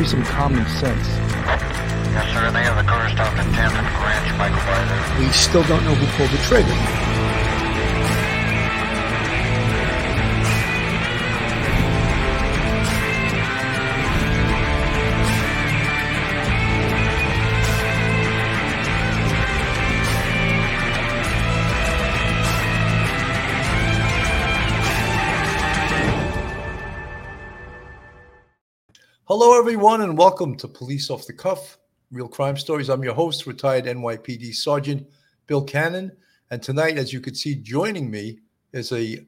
there has to be some common sense. Yes, sir. They have the car stopped 10th and Ranch, Michael Byler. We still don't know who pulled the trigger. Everyone, and welcome to Police Off the Cuff, Real Crime Stories. I'm your host, retired NYPD Sergeant Bill Cannon. And tonight, as you can see, joining me is a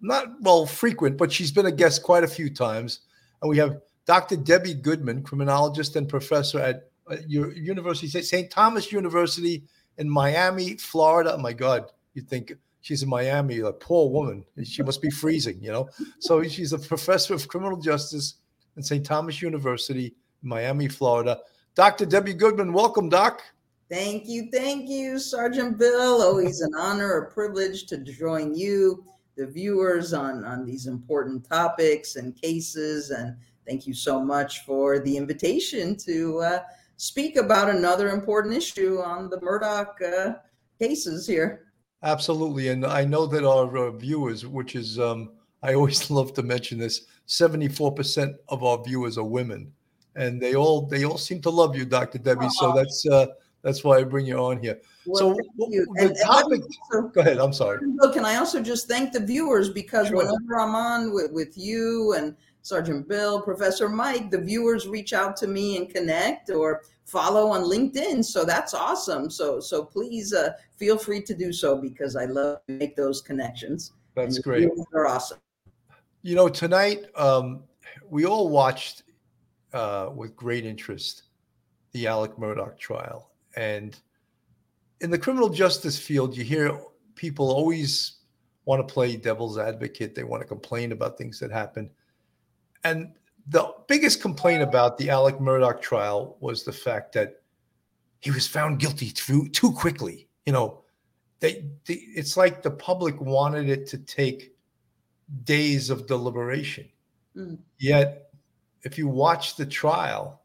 not well frequent, but she's been a guest quite a few times. And we have Dr. Debbie Goodman, criminologist and professor at U- University St. Thomas University in Miami, Florida. Oh my God, you think she's in Miami, a poor woman. She must be freezing, you know. So she's a professor of criminal justice in St. Thomas University, Miami, Florida. Dr. Debbie Goodman, welcome, Doc. Thank you, thank you, Sergeant Bill. Always an honor, a privilege to join you, the viewers, on, on these important topics and cases. And thank you so much for the invitation to uh, speak about another important issue on the Murdaugh uh, cases here. Absolutely. And I know that our uh, viewers, which is, um, I always love to mention this, 74% of our viewers are women. And they all they all seem to love you, Dr. Debbie. So that's uh, that's why I bring you on here. Well, so you. the And- and topic. me also- Go ahead. I'm sorry. Bill, can I also just thank the viewers because Sure. whenever I'm on with, with you and Sergeant Bill, Professor Mike, the viewers reach out to me and connect or follow on LinkedIn. So that's awesome. So so please uh, feel free to do so because I love to make those connections. That's great. they're awesome. You know, tonight um, we all watched uh, with great interest the Alec Murdaugh trial, and in the criminal justice field, you hear people always want to play devil's advocate. They want to complain about things that happened, and the biggest complaint about the Alec Murdaugh trial was the fact that he was found guilty too too quickly. You know, they, they it's like the public wanted it to take days of deliberation. Mm. Yet, if you watch the trial,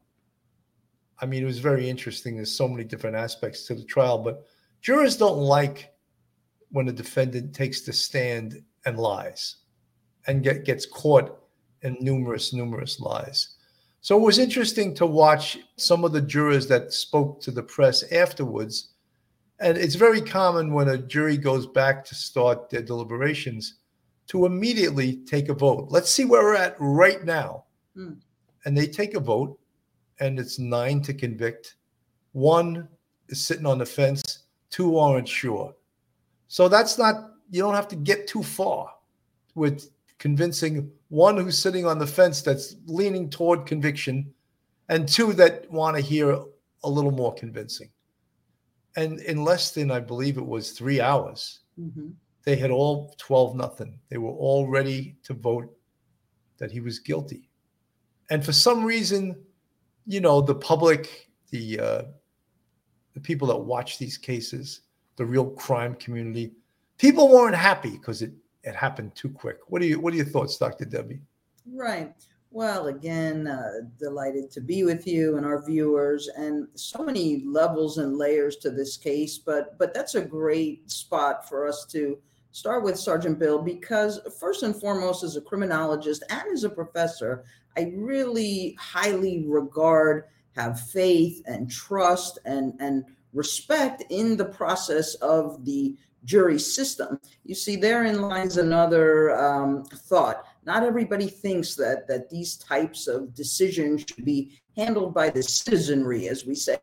I mean, it was very interesting. There's so many different aspects to the trial, but jurors don't like when a defendant takes the stand and lies and get, gets caught in numerous, numerous lies. So it was interesting to watch some of the jurors that spoke to the press afterwards. And it's very common when a jury goes back to start their deliberations to immediately take a vote. Let's see where we're at right now. Hmm. And they take a vote, and it's nine to convict. One is sitting on the fence, two aren't sure. So that's not, you don't have to get too far with convincing one who's sitting on the fence that's leaning toward conviction, and two that want to hear a little more convincing. And in less than, I believe it was three hours, Mhm. They had all 12 nothing. They were all ready to vote that he was guilty. And for some reason, you know, the public, the uh, the people that watch these cases, the real crime community, people weren't happy because it it happened too quick. What are you what are your thoughts, Dr. Debbie? Right. Well, again, uh, delighted to be with you and our viewers, and so many levels and layers to this case. But but that's a great spot for us to start with, Sergeant Bill, because first and foremost, as a criminologist and as a professor, I really highly regard, have faith and trust and and respect in the process of the jury system. You see, therein lies another um, thought not everybody thinks that that these types of decisions should be handled by the citizenry as we say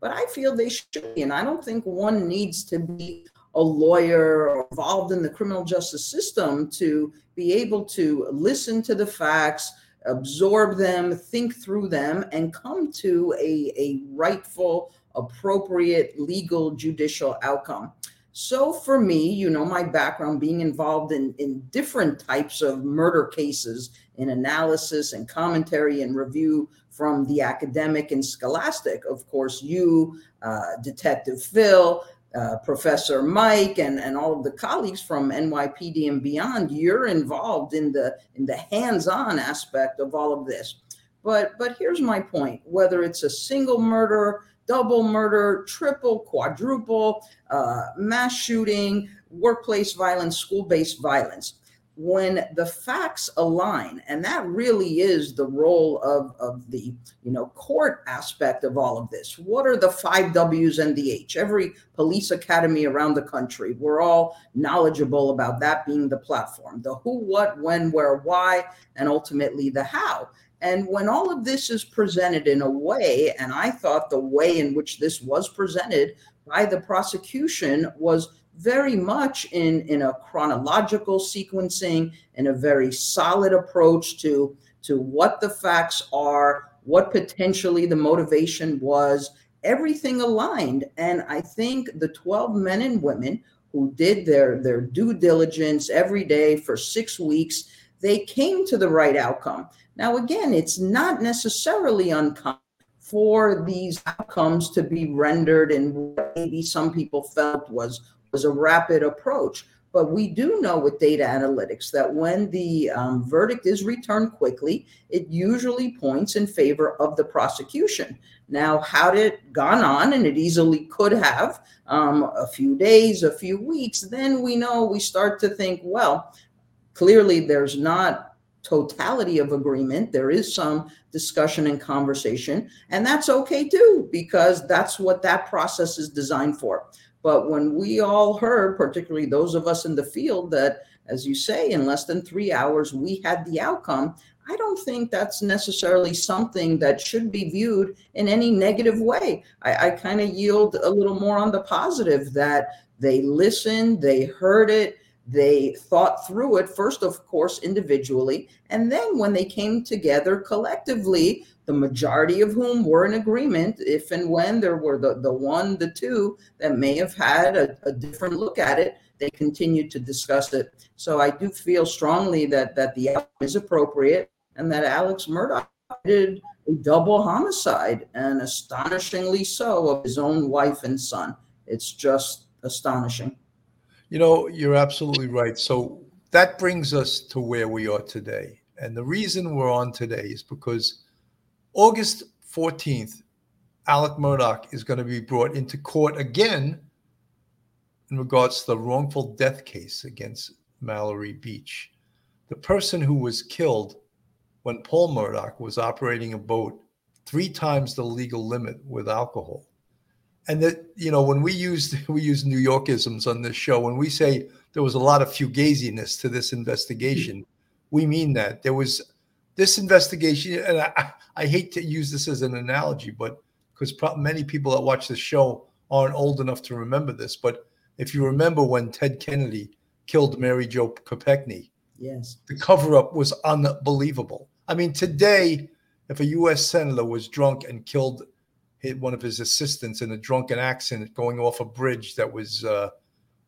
but i feel they should be and i don't think one needs to be a lawyer or involved in the criminal justice system to be able to listen to the facts absorb them think through them and come to a, a rightful appropriate legal judicial outcome. So for me, you know, my background being involved in, in different types of murder cases in analysis and commentary and review from the academic and scholastic, of course, you, uh, Detective Phil, uh, Professor Mike, and, and all of the colleagues from NYPD and beyond, you're involved in the in the hands-on aspect of all of this. But but here's my point: whether it's a single murder, double murder, triple, quadruple, uh, mass shooting, workplace violence, school-based violence, when the facts align and that really is the role of, of the you know court aspect of all of this. What are the five w's and the h? Every police academy around the country we're all knowledgeable about that being the platform the who what when where why and ultimately the how. And when all of this is presented in a way and i thought the way in which this was presented by the prosecution was very much in, in a chronological sequencing and a very solid approach to, to what the facts are, what potentially the motivation was, everything aligned. And I think the 12 men and women who did their, their due diligence every day for six weeks, they came to the right outcome. Now, again, it's not necessarily uncommon for these outcomes to be rendered in what maybe some people felt was was a rapid approach. But we do know with data analytics that when the um, verdict is returned quickly, it usually points in favor of the prosecution. Now, had it gone on, and it easily could have, um, a few days, a few weeks, then we know we start to think, well, clearly there's not totality of agreement. There is some discussion and conversation, and that's okay too, because that's what that process is designed for. But when we all heard, particularly those of us in the field, that, as you say, in less than three hours, we had the outcome, I don't think that's necessarily something that should be viewed in any negative way. I, I kind of yield a little more on the positive that they listened, they heard it, they thought through it, first, of course, individually. And then when they came together collectively, the majority of whom were in agreement, if and when there were the, the one, the two that may have had a, a different look at it, they continued to discuss it. So I do feel strongly that that the outcome is appropriate and that Alex Murdaugh did a double homicide and astonishingly so of his own wife and son. It's just astonishing. You know, you're absolutely right. So that brings us to where we are today. And the reason we're on today is because August 14th, Alec Murdaugh is going to be brought into court again in regards to the wrongful death case against Mallory Beach. The person who was killed when Paul Murdaugh was operating a boat three times the legal limit with alcohol. And that, you know, when we use we use New Yorkisms on this show, when we say there was a lot of fugaziness to this investigation, we mean that. There was this investigation, and I, I hate to use this as an analogy, but because many people that watch the show aren't old enough to remember this, but if you remember when Ted Kennedy killed Mary Jo Kopechne, yes, the cover up was unbelievable. I mean, today, if a U.S. senator was drunk and killed one of his assistants in a drunken accident going off a bridge that was uh,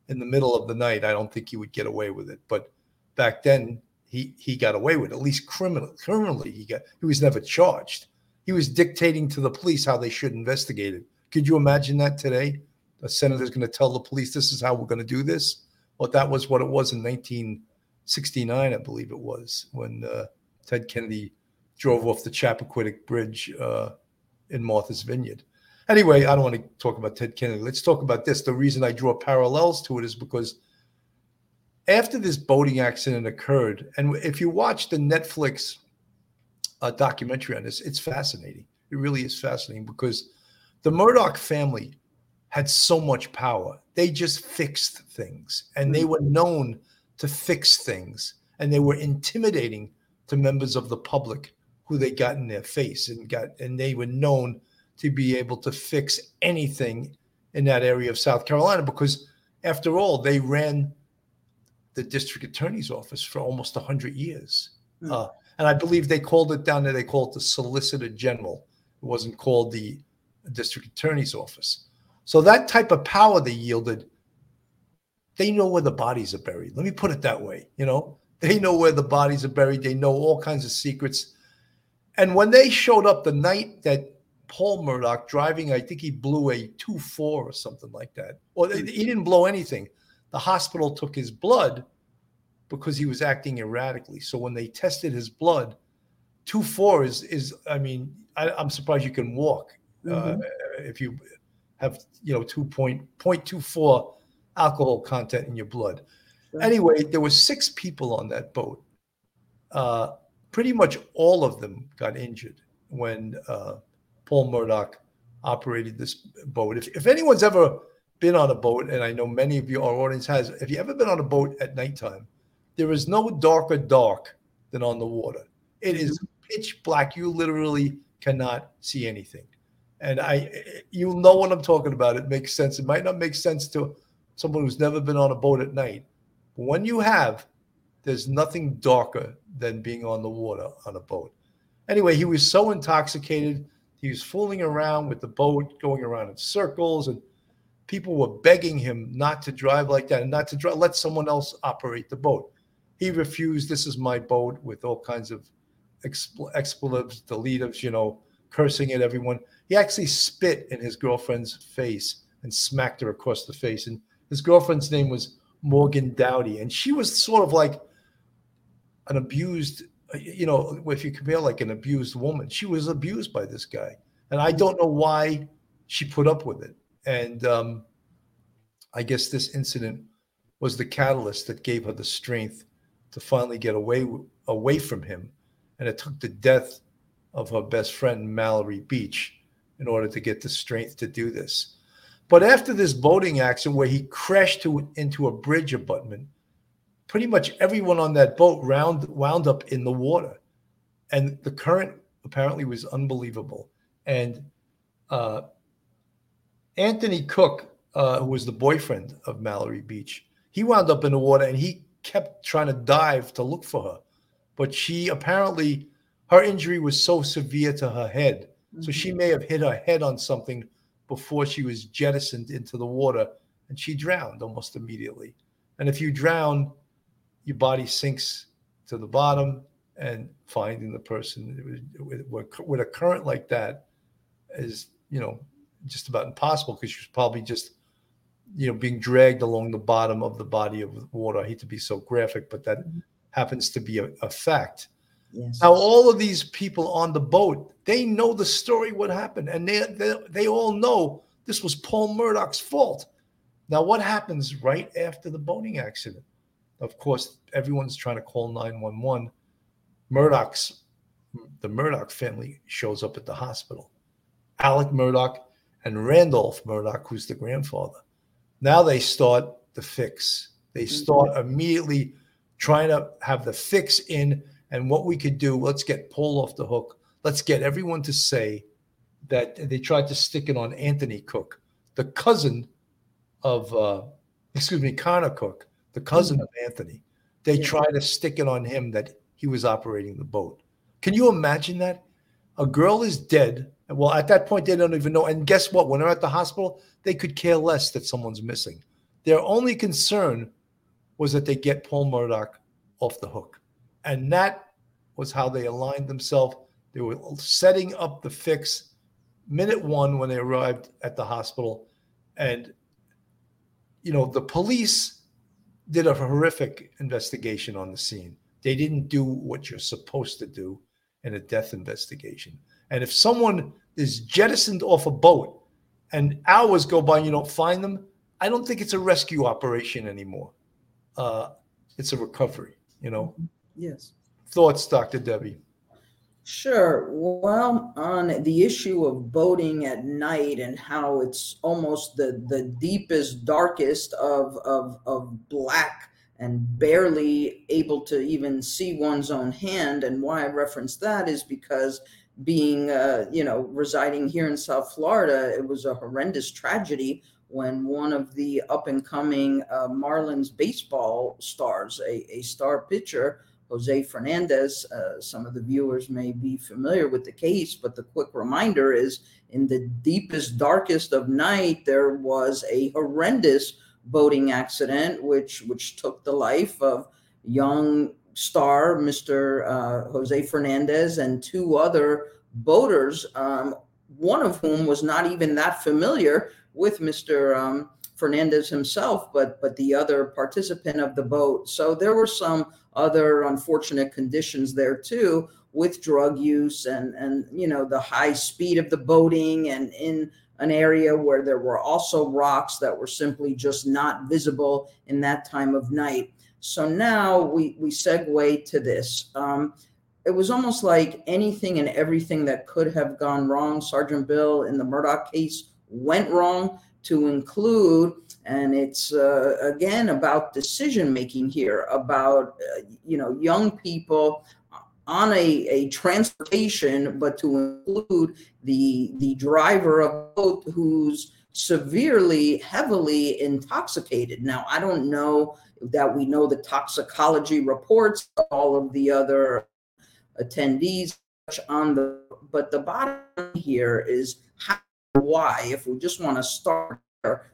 in the middle of the night, I don't think he would get away with it. But back then, he he got away with it. at least criminal criminally he got he was never charged he was dictating to the police how they should investigate it could you imagine that today a senator's going to tell the police this is how we're going to do this well that was what it was in 1969 i believe it was when uh, ted kennedy drove off the chappaquiddick bridge uh, in martha's vineyard anyway i don't want to talk about ted kennedy let's talk about this the reason i draw parallels to it is because after this boating accident occurred, and if you watch the Netflix uh, documentary on this, it's fascinating. It really is fascinating because the Murdaugh family had so much power. They just fixed things, and they were known to fix things, and they were intimidating to members of the public who they got in their face and got, and they were known to be able to fix anything in that area of South Carolina because, after all, they ran the district attorney's office for almost 100 years. Mm. Uh, and I believe they called it down there, they called it the Solicitor General. It wasn't called the district attorney's office. So that type of power they yielded, they know where the bodies are buried. Let me put it that way. You know, they know where the bodies are buried. They know all kinds of secrets. And when they showed up the night that Paul Murdaugh driving, I think he blew a 2 4 or something like that. Well, he didn't blow anything the hospital took his blood because he was acting erratically. So when they tested his blood, two four is is I mean I, I'm surprised you can walk uh, Mhm. if you have you know two point point two four alcohol content in your blood. Sure. Anyway, there were six people on that boat. Uh, pretty much all of them got injured when uh, Paul Murdaugh operated this boat. If, if anyone's ever been on a boat, and I know many of you, our audience has, if you ever been on a boat at nighttime, there is no darker dark than on the water. It is pitch black. You literally cannot see anything. And I, you'll know what I'm talking about. It makes sense. It might not make sense to someone who's never been on a boat at night. But when you have, there's nothing darker than being on the water on a boat. Anyway, he was so intoxicated. He was fooling around with the boat, going around in circles, and people were begging him not to drive like that and not to drive, let someone else operate the boat. He refused. This is my boat with all kinds of expl- expletives, deletatives, you know, cursing at everyone. He actually spit in his girlfriend's face and smacked her across the face. And his girlfriend's name was Morgan Doughty, and she was sort of like an abused, you know, if you compare like an abused woman, she was abused by this guy, and I don't know why she put up with it. And um, I guess this incident was the catalyst that gave her the strength to finally get away away from him, and it took the death of her best friend Mallory Beach in order to get the strength to do this. But after this boating accident where he crashed to, into a bridge abutment, pretty much everyone on that boat round, wound up in the water. And the current apparently was unbelievable. And uh, Anthony Cook, uh, who was the boyfriend of Mallory Beach, he wound up in the water and he kept trying to dive to look for her. But she apparently, her injury was so severe to her head. So she may have hit her head on something before she was jettisoned into the water and she drowned almost immediately. And if you drown, your body sinks to the bottom and finding the person with, with, with a current like that is, you know, just about impossible because she's probably just, you know, being dragged along the bottom of the body of water. I hate to be so graphic, but that happens to be a, a fact. Yes. Now, all of these people on the boat, they know the story, what happened, and they, they, they all know this was Paul Murdaugh's fault. Now, what happens right after the boating accident? Of course, everyone's trying to call 911. Murdaugh's, the Murdaugh family shows up at the hospital. Alec Murdaugh and Randolph Murdaugh, who's the grandfather. Now they start the fix. They start immediately trying to have the fix in and what we could do. Let's get Paul off the hook. Let's get everyone to say that they tried to stick it on Anthony Cook, the cousin of, uh, excuse me, Connor Cook, the cousin of Anthony. They Yeah. tried to stick it on him that he was operating the boat. Can you imagine that? A girl is dead. Well, at that point, they don't even know. And guess what? When they're at the hospital, they could care less that someone's missing. Their only concern was that they get Paul Murdaugh off the hook. And that was how they aligned themselves. They were setting up the fix minute one when they arrived at the hospital. And, you know, the police did a horrific investigation on the scene. They didn't do what you're supposed to do in a death investigation. And if someone is jettisoned off a boat and hours go by and you don't find them, I don't think it's a rescue operation anymore. Uh, it's a recovery, you know. Yes. Thoughts, Dr. Debbie? Sure. Well, on the issue of boating at night and how it's almost the, the deepest, darkest of, of, of black and barely able to even see one's own hand. And why I reference that is because being, uh, you know, residing here in South Florida, it was a horrendous tragedy when one of the up and coming uh, Marlins baseball stars, a, a star pitcher, Jose Fernandez. Uh, some of the viewers may be familiar with the case, but the quick reminder is in the deepest, darkest of night, there was a horrendous boating accident which which took the life of young star Mr. Uh, Jose Fernandez and two other boaters, um, one of whom was not even that familiar with Mr. Um, Fernandez himself, but but the other participant of the boat. So there were some other unfortunate conditions there too, with drug use and and you know the high speed of the boating and in an area where there were also rocks that were simply just not visible in that time of night. So now we we segue to this. Um, it was almost like anything and everything that could have gone wrong. Sergeant Bill in the Murdaugh case went wrong to include and it's uh, again about decision making here about uh, you know young people on a, a transportation but to include the the driver of boat who's severely heavily intoxicated. Now i don't know that we know the toxicology reports all of the other attendees on the but the bottom here is how why if we just want to start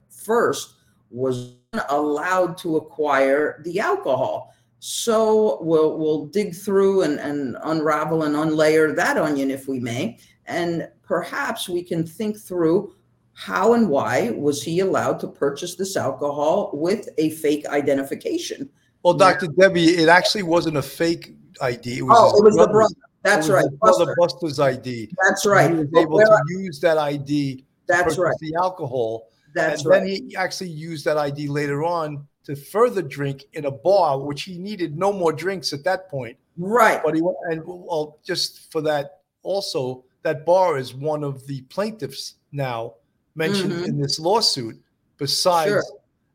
first was allowed to acquire the alcohol. So we'll we'll dig through and, and unravel and unlayer that onion if we may and perhaps we can think through how and why was he allowed to purchase this alcohol with a fake identification? Well dr debbie it actually wasn't a fake id it was oh it was the brother that's right brother buster's id that's right he was able to use that id that's right the alcohol that's and right then he actually used that id later on to further drink in a bar, which he needed no more drinks at that point. Right. But he and well, just for that, also that bar is one of the plaintiffs now mentioned mm-hmm. in this lawsuit. Besides sure.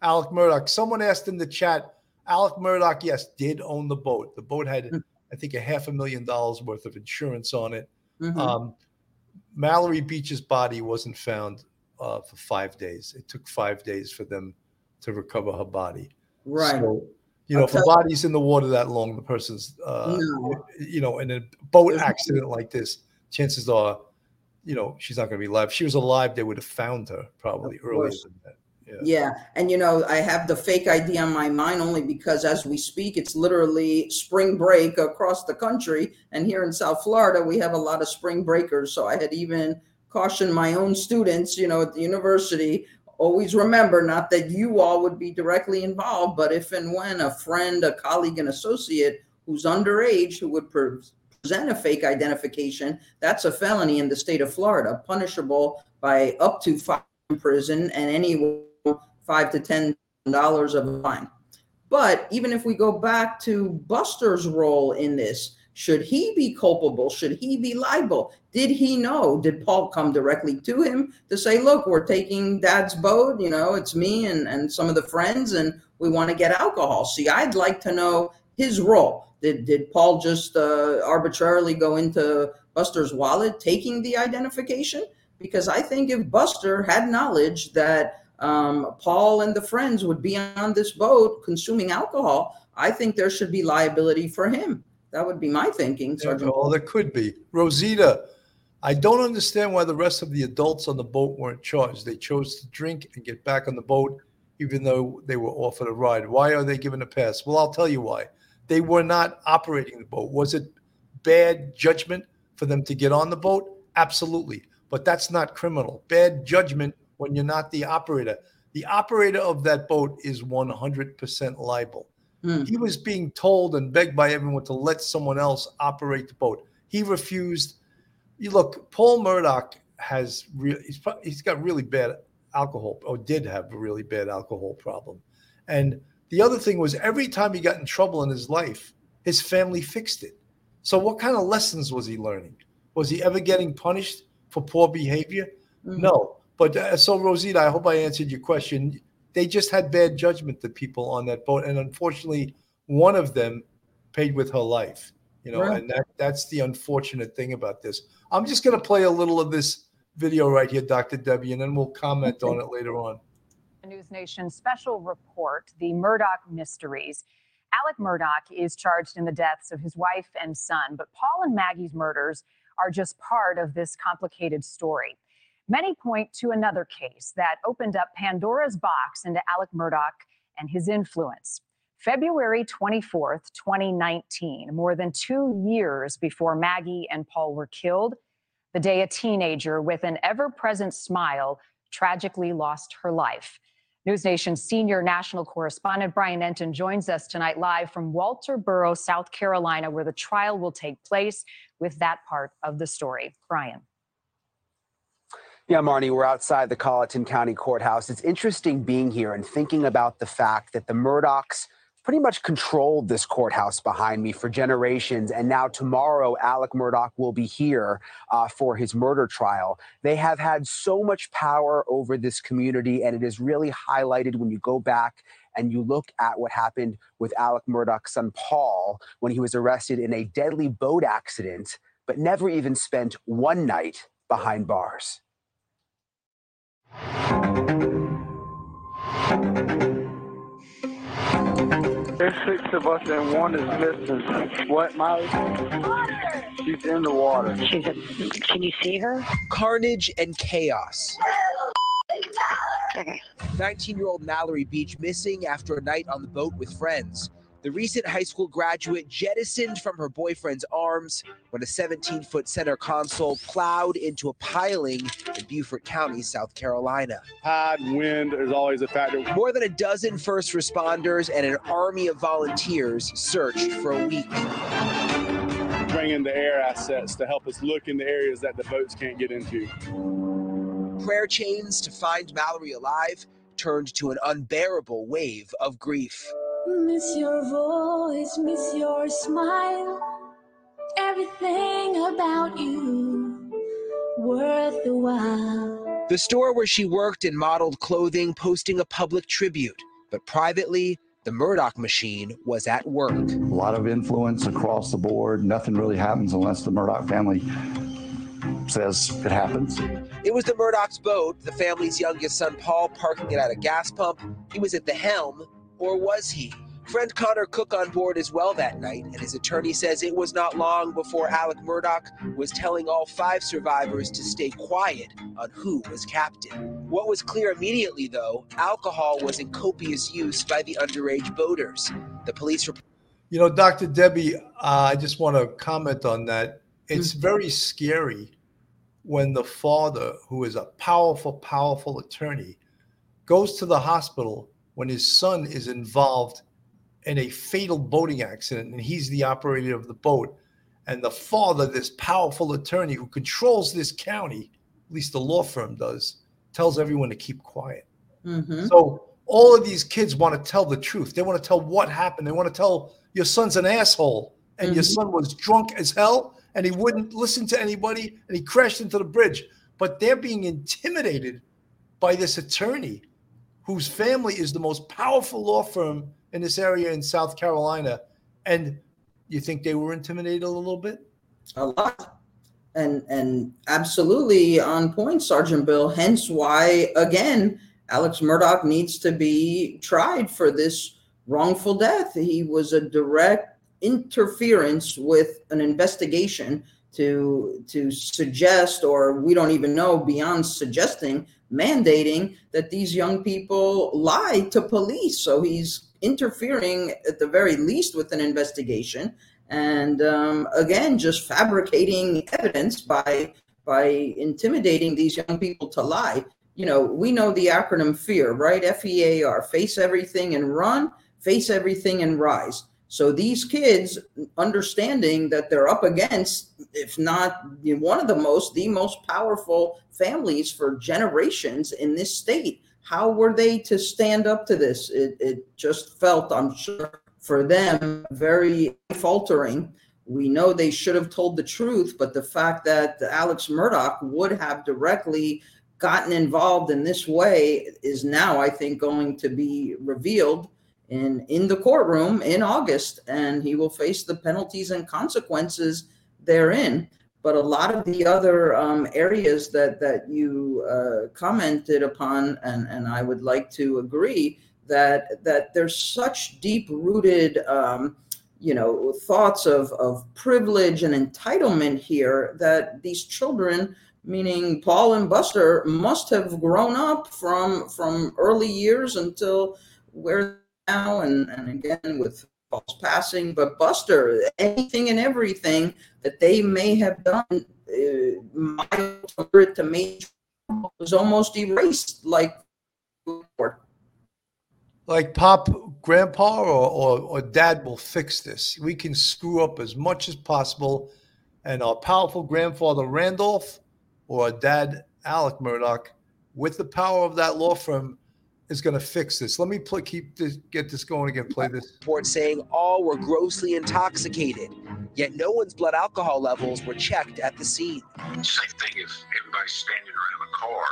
Alec Murdaugh, someone asked in the chat. Alec Murdaugh, yes, did own the boat. The boat had, mm-hmm. I think, a half a million dollars worth of insurance on it. Mm-hmm. Um, Mallory Beach's body wasn't found uh, for five days. It took five days for them to recover her body. Right. So, you know, if a body's in the water that long, the person's, uh, no. you know, in a boat accident like this, chances are, you know, she's not going to be alive. If she was alive, they would have found her probably earlier than that. Yeah. yeah. And, you know, I have the fake ID on my mind only because as we speak, it's literally spring break across the country. And here in South Florida, we have a lot of spring breakers. So I had even cautioned my own students, you know, at the university always remember not that you all would be directly involved, but if and when a friend, a colleague, an associate who's underage who would present a fake identification, that's a felony in the state of Florida, punishable by up to five in prison and any five to ten dollars of a fine. But even if we go back to Buster's role in this, should he be culpable? Should he be liable? Did he know? Did Paul come directly to him to say, look, we're taking dad's boat, you know, it's me and, and some of the friends, and we want to get alcohol? See, I'd like to know his role. Did, did Paul just uh, arbitrarily go into Buster's wallet taking the identification? Because I think if Buster had knowledge that um, Paul and the friends would be on this boat consuming alcohol, I think there should be liability for him. That would be my thinking, Sergeant. Well, there could be. Rosita, I don't understand why the rest of the adults on the boat weren't charged. They chose to drink and get back on the boat, even though they were offered a ride. Why are they given a pass? Well, I'll tell you why. They were not operating the boat. Was it bad judgment for them to get on the boat? Absolutely. But that's not criminal. Bad judgment when you're not the operator. The operator of that boat is 100% liable. Mm. He was being told and begged by everyone to let someone else operate the boat. He refused. You look, Paul Murdaugh has really he's, he's got really bad alcohol or did have a really bad alcohol problem. And the other thing was every time he got in trouble in his life, his family fixed it. So what kind of lessons was he learning? Was he ever getting punished for poor behavior? Mm-hmm. No. But uh, so Rosita, I hope I answered your question they just had bad judgment, the people on that boat. And unfortunately, one of them paid with her life, you know, right. and that, that's the unfortunate thing about this. I'm just going to play a little of this video right here, Dr. Debbie, and then we'll comment on it later on. News Nation special report, The Murdaugh Mysteries. Alec Murdaugh is charged in the deaths of his wife and son, but Paul and Maggie's murders are just part of this complicated story. Many point to another case that opened up Pandora's box into Alec Murdaugh and his influence. February 24th, 2019, more than two years before Maggie and Paul were killed, the day a teenager with an ever present smile tragically lost her life. News Nation senior national correspondent Brian Entin joins us tonight live from Walterboro, South Carolina, where the trial will take place with that part of the story. Brian. Yeah, Marnie, we're outside the Colleton County Courthouse. It's interesting being here and thinking about the fact that the Murdaughs pretty much controlled this courthouse behind me for generations. And now tomorrow, Alec Murdaugh will be here uh, for his murder trial. They have had so much power over this community, and it is really highlighted when you go back and you look at what happened with Alec Murdaugh's son Paul when he was arrested in a deadly boat accident, but never even spent one night behind bars. There's six of us and one is missing. What, Molly? She's in the water. She's a, can you see her? Carnage and chaos. Okay. 19 year old Mallory Beach missing after a night on the boat with friends. The recent high school graduate jettisoned from her boyfriend's arms when a 17 foot center console plowed into a piling in Beaufort County, South Carolina. Tide, wind is always a factor. More than a dozen first responders and an army of volunteers searched for a week. Bring in the air assets to help us look in the areas that the boats can't get into. Prayer chains to find Mallory alive turned to an unbearable wave of grief. Miss your voice, miss your smile. Everything about you worth the while. The store where she worked in modeled clothing posting a public tribute, but privately, the Murdaugh machine was at work. A lot of influence across the board. Nothing really happens unless the Murdaugh family says it happens. It was the Murdaugh's boat, the family's youngest son Paul parking it at a gas pump. He was at the helm, or was he? Friend Connor Cook on board as well that night, and his attorney says it was not long before Alec Murdaugh was telling all five survivors to stay quiet on who was captain. What was clear immediately, though, alcohol was in copious use by the underage boaters. The police report. You know, Dr. Debbie, uh, I just want to comment on that. It's very scary when the father, who is a powerful, powerful attorney, goes to the hospital when his son is involved in a fatal boating accident and he's the operator of the boat. And the father, this powerful attorney who controls this county, at least the law firm does, tells everyone to keep quiet. Mhm. So all of these kids want to tell the truth. They want to tell what happened. They want to tell your son's an asshole and your Mhm. son was drunk as hell and he wouldn't listen to anybody and he crashed into the bridge. But they're being intimidated by this attorney whose family is the most powerful law firm in this area in South Carolina. And you think they were intimidated a little bit? a lot and and absolutely on point sergeant bill hence why again alex murdaugh needs to be tried for this wrongful death he was a direct interference with an investigation to to suggest or we don't even know beyond suggesting mandating that these young people lie to police. So he's interfering at the very least with an investigation and um, again just fabricating evidence by by intimidating these young people to lie. You know we know the acronym fear right? F-e-a-r face everything and run face everything and rise so these kids understanding that they're up against if not one of the most the most powerful families for generations in this state how were they to stand up to this it, it just felt i'm sure for them very faltering. We know they should have told the truth, but the fact that Alex Murdaugh would have directly gotten involved in this way is now, I think, going to be revealed in in the courtroom in August, and he will face the penalties and consequences therein. But a lot of the other um, areas that that you uh, commented upon, and and I would like to agree that that there's such deep rooted um, you know thoughts of of privilege and entitlement here that these children meaning paul and buster must have grown up from from early years until where now and and again with paul's passing but buster anything and everything that they may have done uh, mild to major was almost erased like like pop, grandpa, or, or, or dad will fix this. We can screw up as much as possible. And our powerful grandfather, Randolph, or our dad, Alec Murdaugh, with the power of that law firm, is going to fix this. Let me play, keep this, get this going again. Play this. Report saying all were grossly intoxicated, yet no one's blood alcohol levels were checked at the scene. Same thing if everybody's standing around a car,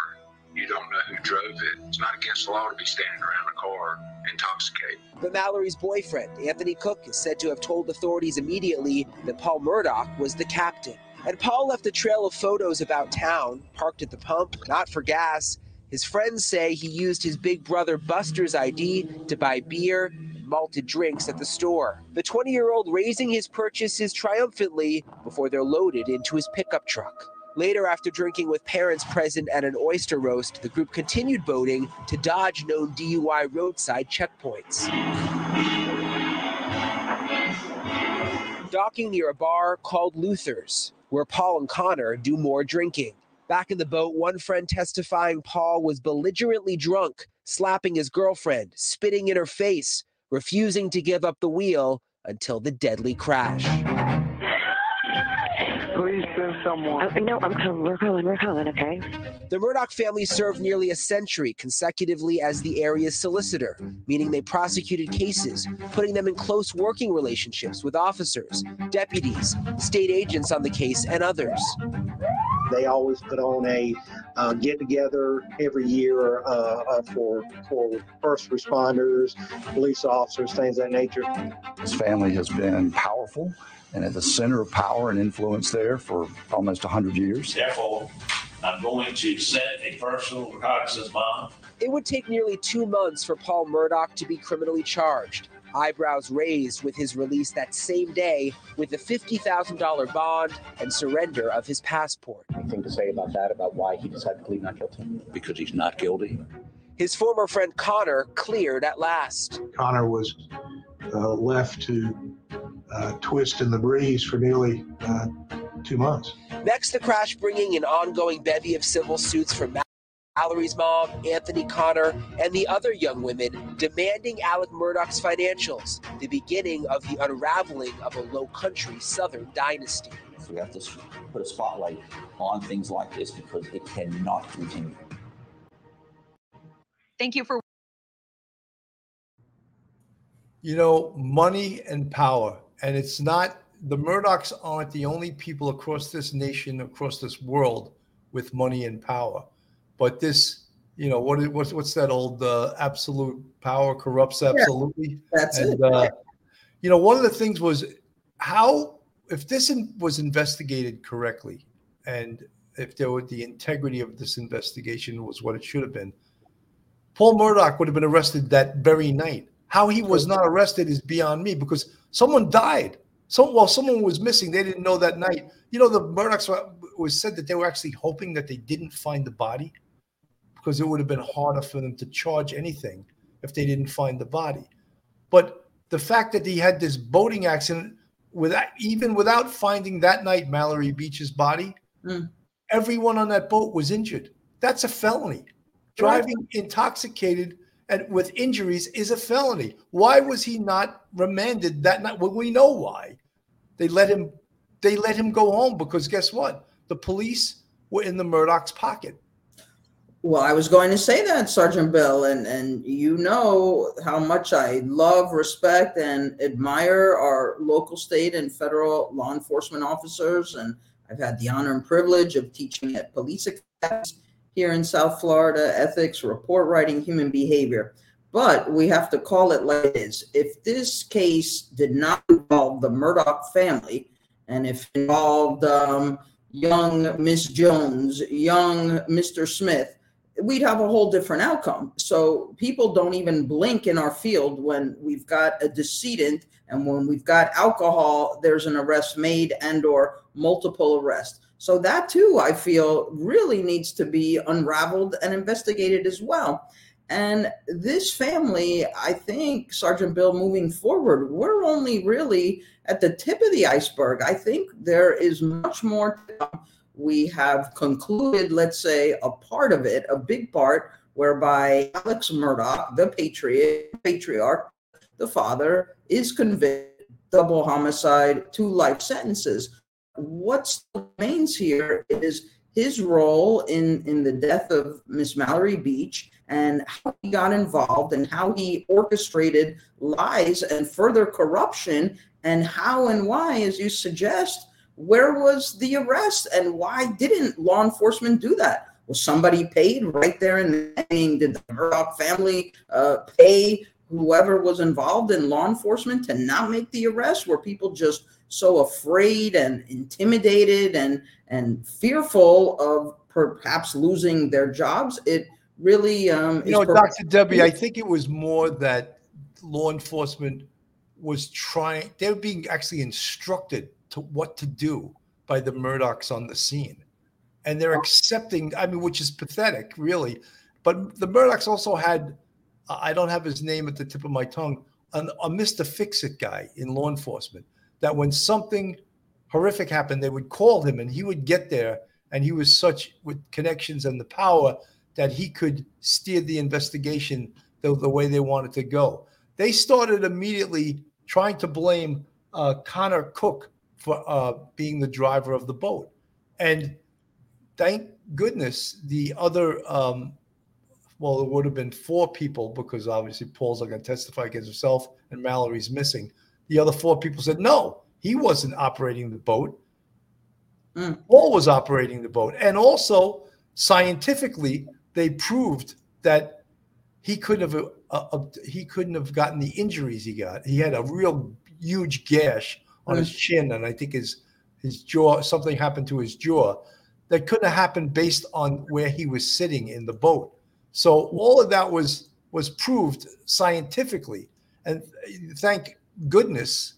you don't know who drove it. It's not against the law to be standing around a car intoxicated. But Mallory's boyfriend, Anthony Cook, is said to have told authorities immediately that Paul Murdaugh was the captain. And Paul left a trail of photos about town, parked at the pump, not for gas. His friends say he used his big brother Buster's ID to buy beer and malted drinks at the store. The 20 year old raising his purchases triumphantly before they're loaded into his pickup truck. Later, after drinking with parents present at an oyster roast, the group continued boating to dodge known DUI roadside checkpoints. Docking near a bar called Luther's, where Paul and Connor do more drinking. Back in the boat, one friend testifying Paul was belligerently drunk, slapping his girlfriend, spitting in her face, refusing to give up the wheel until the deadly crash. Please send someone. Oh, no, I'm calling. We're calling. We're calling. Okay. The Murdaugh family served nearly a century consecutively as the area's solicitor, meaning they prosecuted cases, putting them in close working relationships with officers, deputies, state agents on the case, and others. They always put on a uh, get together every year uh, uh, for for first responders, police officers, things of that nature. This family has been powerful and at the center of power and influence there for almost 100 years. Therefore, I'm going to set a personal recognizance bond. It would take nearly two months for Paul Murdaugh to be criminally charged. Eyebrows raised with his release that same day with a $50,000 bond and surrender of his passport. Anything to say about that, about why he decided to plead not guilty? Because he's not guilty. His former friend Connor cleared at last. Connor was left to uh, twist in the breeze for nearly uh, two months. Next, the crash bringing an ongoing bevy of civil suits from Mallory's mom, Anthony Connor, and the other young women demanding Alec Murdaugh's financials, the beginning of the unraveling of a low country southern dynasty. So we have to put a spotlight on things like this because it cannot continue. Thank you for You know, money and power. And it's not, the Murdaughs aren't the only people across this nation, across this world with money and power. But this, you know, what what's what's that old uh, absolute power corrupts absolutely? Yeah, that's and, it. Uh, you know, one of the things was how if this in, was investigated correctly, and if there were the integrity of this investigation was what it should have been, Paul Murdaugh would have been arrested that very night. How he was not arrested is beyond me because someone died. Some while someone was missing, they didn't know that night. You know, the Murdaughs was said that they were actually hoping that they didn't find the body because it would have been harder for them to charge anything if they didn't find the body. But the fact that he had this boating accident without even without finding that night Mallory Beach's body, Mm. everyone on that boat was injured. That's a felony. Driving intoxicated and with injuries is a felony. Why was he not remanded that night? Well, we know why. They let him they let him go home because guess what? The police were in the Murdaugh's pocket. Well, I was going to say that, Sergeant Bill, and and you know how much I love, respect, and admire our local, state, and federal law enforcement officers. And I've had the honor and privilege of teaching at police academies here in South Florida, ethics, report writing, human behavior. But we have to call it like it is. If this case did not involve the Murdaugh family, and if it involved um, young Miss Jones, young Mr. Smith, we'd have a whole different outcome. So people don't even blink in our field when we've got a decedent and when we've got alcohol, there's an arrest made and or multiple arrests. So that too, I feel really needs to be unraveled and investigated as well. And this family, I think, Sergeant Bill, moving forward, we're only really at the tip of the iceberg. I think there is much more we have concluded, let's say, a part of it, a big part whereby Alex Murdaugh, the patriot, patriarch, the father, is convicted double homicide, two life sentences. What remains here is his role in, in the death of Miss Mallory Beach and how he got involved and how he orchestrated lies and further corruption and how and why, as you suggest, where was the arrest and why didn't law enforcement do that? Was somebody paid right there and then? Did the Murdaugh family uh, pay whoever was involved in law enforcement to not make the arrest? Were people just so afraid and intimidated and and fearful of perhaps losing their jobs? It really um, You know, Dr. Debbie, I think it was more that law enforcement was trying, they were being actually instructed to what to do by the Murdaughs on the scene. And they're accepting, I mean, which is pathetic, really. But the Murdaughs also had, I don't have his name at the tip of my tongue, an, a Mr. Fix It guy in law enforcement that when something horrific happened, they would call him and he would get there. And he was such with connections and the power that he could steer the investigation the, the way they wanted to go. They started immediately trying to blame uh, Connor Cook for uh, being the driver of the boat. And thank goodness the other, um, well, it would have been four people because obviously Paul's not going to testify against himself and Mallory's missing. The other four people said, no, he wasn't operating the boat. Paul was operating the boat. And also, scientifically, they proved that he couldn't have uh, uh, he couldn't have gotten the injuries he got. He had a real huge gash on his chin, and I think his his jaw something happened to his jaw that couldn't have happened based on where he was sitting in the boat. So all of that was was proved scientifically, and thank goodness